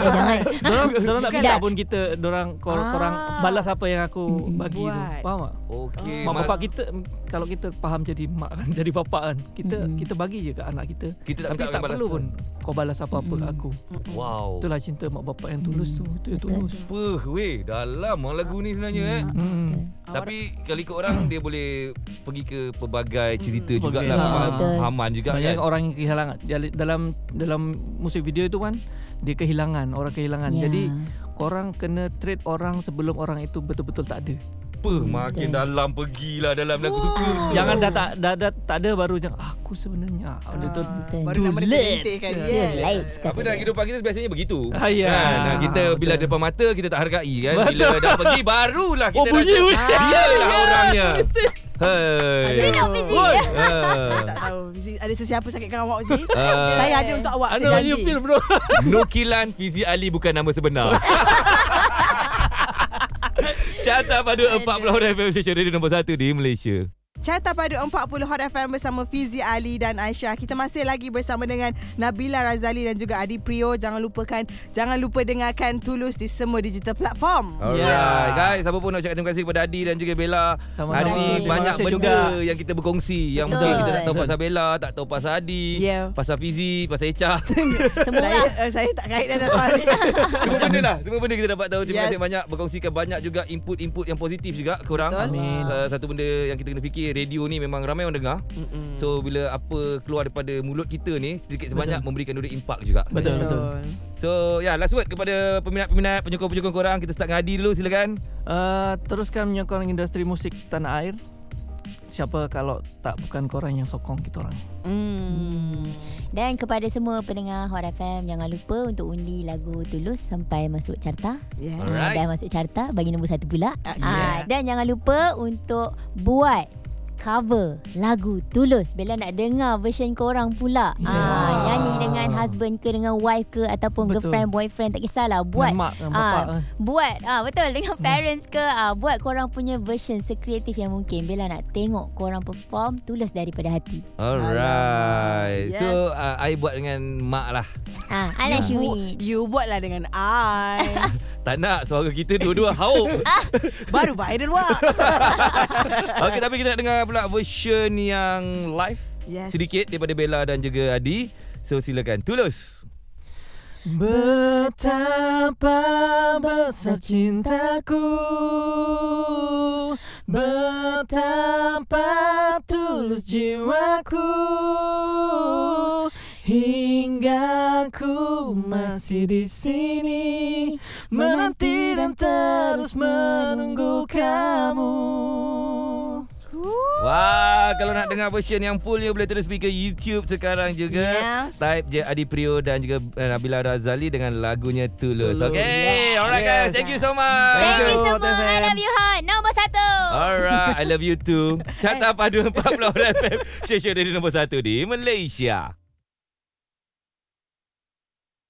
jangan. (laughs) Dorang, dorang tak minta tak. pun kita dorang kor, Ah. korang balas apa yang aku bagi tu. Buat. Faham tak? Okey. Mak mak- bapak kita kalau kita faham jadi mak kan jadi bapak kan. Kita Mm-mm. kita bagi je ke anak kita. kita tak Tapi tak perlu pun kau balas apa-apa kat aku. Wow. Itulah cinta mak bapak yang tulus tu. Itu yang tulus. Apa weh dalam orang lagu ni sebenarnya eh. Hmm. Tapi kalau ikut orang dia boleh pergi ke pelbagai cerita Hmm. faham, Betul. fahaman juga Sebenarnya kan. orang yang kehilangan dalam dalam musik video itu kan dia kehilangan orang kehilangan. Ya. Jadi korang kena treat orang sebelum orang itu betul-betul tak ada. Apa makin dalam pergilah dalam lagu suka. Jangan dah tak dah, dah tak ada baru jangan aku sebenarnya. Ah, dia tu Betul. Baru nama dia late Apa dalam kehidupan kita biasanya begitu. Ah, ya. Kan? Nah, kita bila Betul. depan mata kita tak hargai kan. Betul. Bila dah pergi barulah kita Oh, bunyi, rasa, bunyi. Dialah orangnya. (laughs) Hei. Dia nak. Oi. Ah. (laughs) Tak tahu Fizi, ada sesiapa sakitkan awak Fizi? Ah. Saya ada untuk awak Ada saya orang you janji. feel bro. Nukilan Fizi Ali bukan nama sebenar. (laughs) Carta pada 40 Hot FM Station Radio nombor 1 di Malaysia. Carta Padu 40 Hot FM bersama Fizi Ali dan Aisyah. Kita masih lagi bersama dengan Nabila Razali dan juga Adi Prio. Jangan lupakan, jangan lupa dengarkan Tulus di semua digital platform. Alright Yeah. guys, apa pun nak cakap terima kasih kepada Adi dan juga Bella. Hari Terima banyak benda juga. yang kita berkongsi yang Betul. mungkin kita tak tahu Betul. pasal Bella, tak tahu pasal Adi, Yeah. pasal Fizi, pasal Echa. (laughs) Semua Saya uh, saya tak kait dan dapat. (laughs) Semua benda lah, semua benda kita dapat tahu. Terima Yes. kasih banyak berkongsikan banyak juga input-input yang positif juga korang. Betul. Amin. Uh, satu benda yang kita kena fikir, radio ni memang ramai orang dengar. Mm-mm. So bila apa keluar daripada mulut kita ni sedikit sebanyak Betul. memberikan dia impak juga. Betul betul. So ya yeah, last word kepada peminat-peminat penyokong-penyokong korang kita start dengan Adi dulu silakan. Uh, teruskan menyokong industri musik tanah air. Siapa kalau tak bukan korang yang sokong kita orang. Mm. Dan kepada semua pendengar Hot FM Jangan lupa untuk undi lagu Tulus Sampai masuk carta Yeah. Alright. Dan masuk carta Bagi nombor satu pula Ah, Ah, Dan jangan lupa untuk buat cover lagu Tulus Bila nak dengar version korang pula Ya. ah, Nyanyi dengan husband ke Dengan wife ke Ataupun Betul. girlfriend, boyfriend Tak kisahlah Buat Dengan mak, ah, kan. Buat ah, Betul dengan parents ke ah, Buat korang punya version Sekreatif yang mungkin Bila nak tengok korang perform Tulus daripada hati Alright. Yes. So uh, I buat dengan mak lah. ah, Alah You, Syuid you buatlah dengan I. (laughs) Tak nak suara kita dua-dua hauk. (laughs) Baru viral wak. (laughs) Okey tapi kita nak dengar pula version yang live Yes. sedikit daripada Bella dan juga Adi. So silakan. Tulus. Betapa besar cintaku Betapa tulus jiwaku Hingga ku masih di sini Menanti dan terus menunggu kamu Wah, kalau nak dengar version yang fullnya boleh terus pergi ke YouTube sekarang juga. Yes. Type je Adi Prio dan juga uh, Nabila Razali dengan lagunya Tulus. Tulus. Okay, alright Yes. guys. Thank you so much. Thank you you, semua. I love you hot. Nombor satu. Alright, I love you too. (laughs) Carta Padu 40 FM. Stesen dari nombor 1 di Malaysia.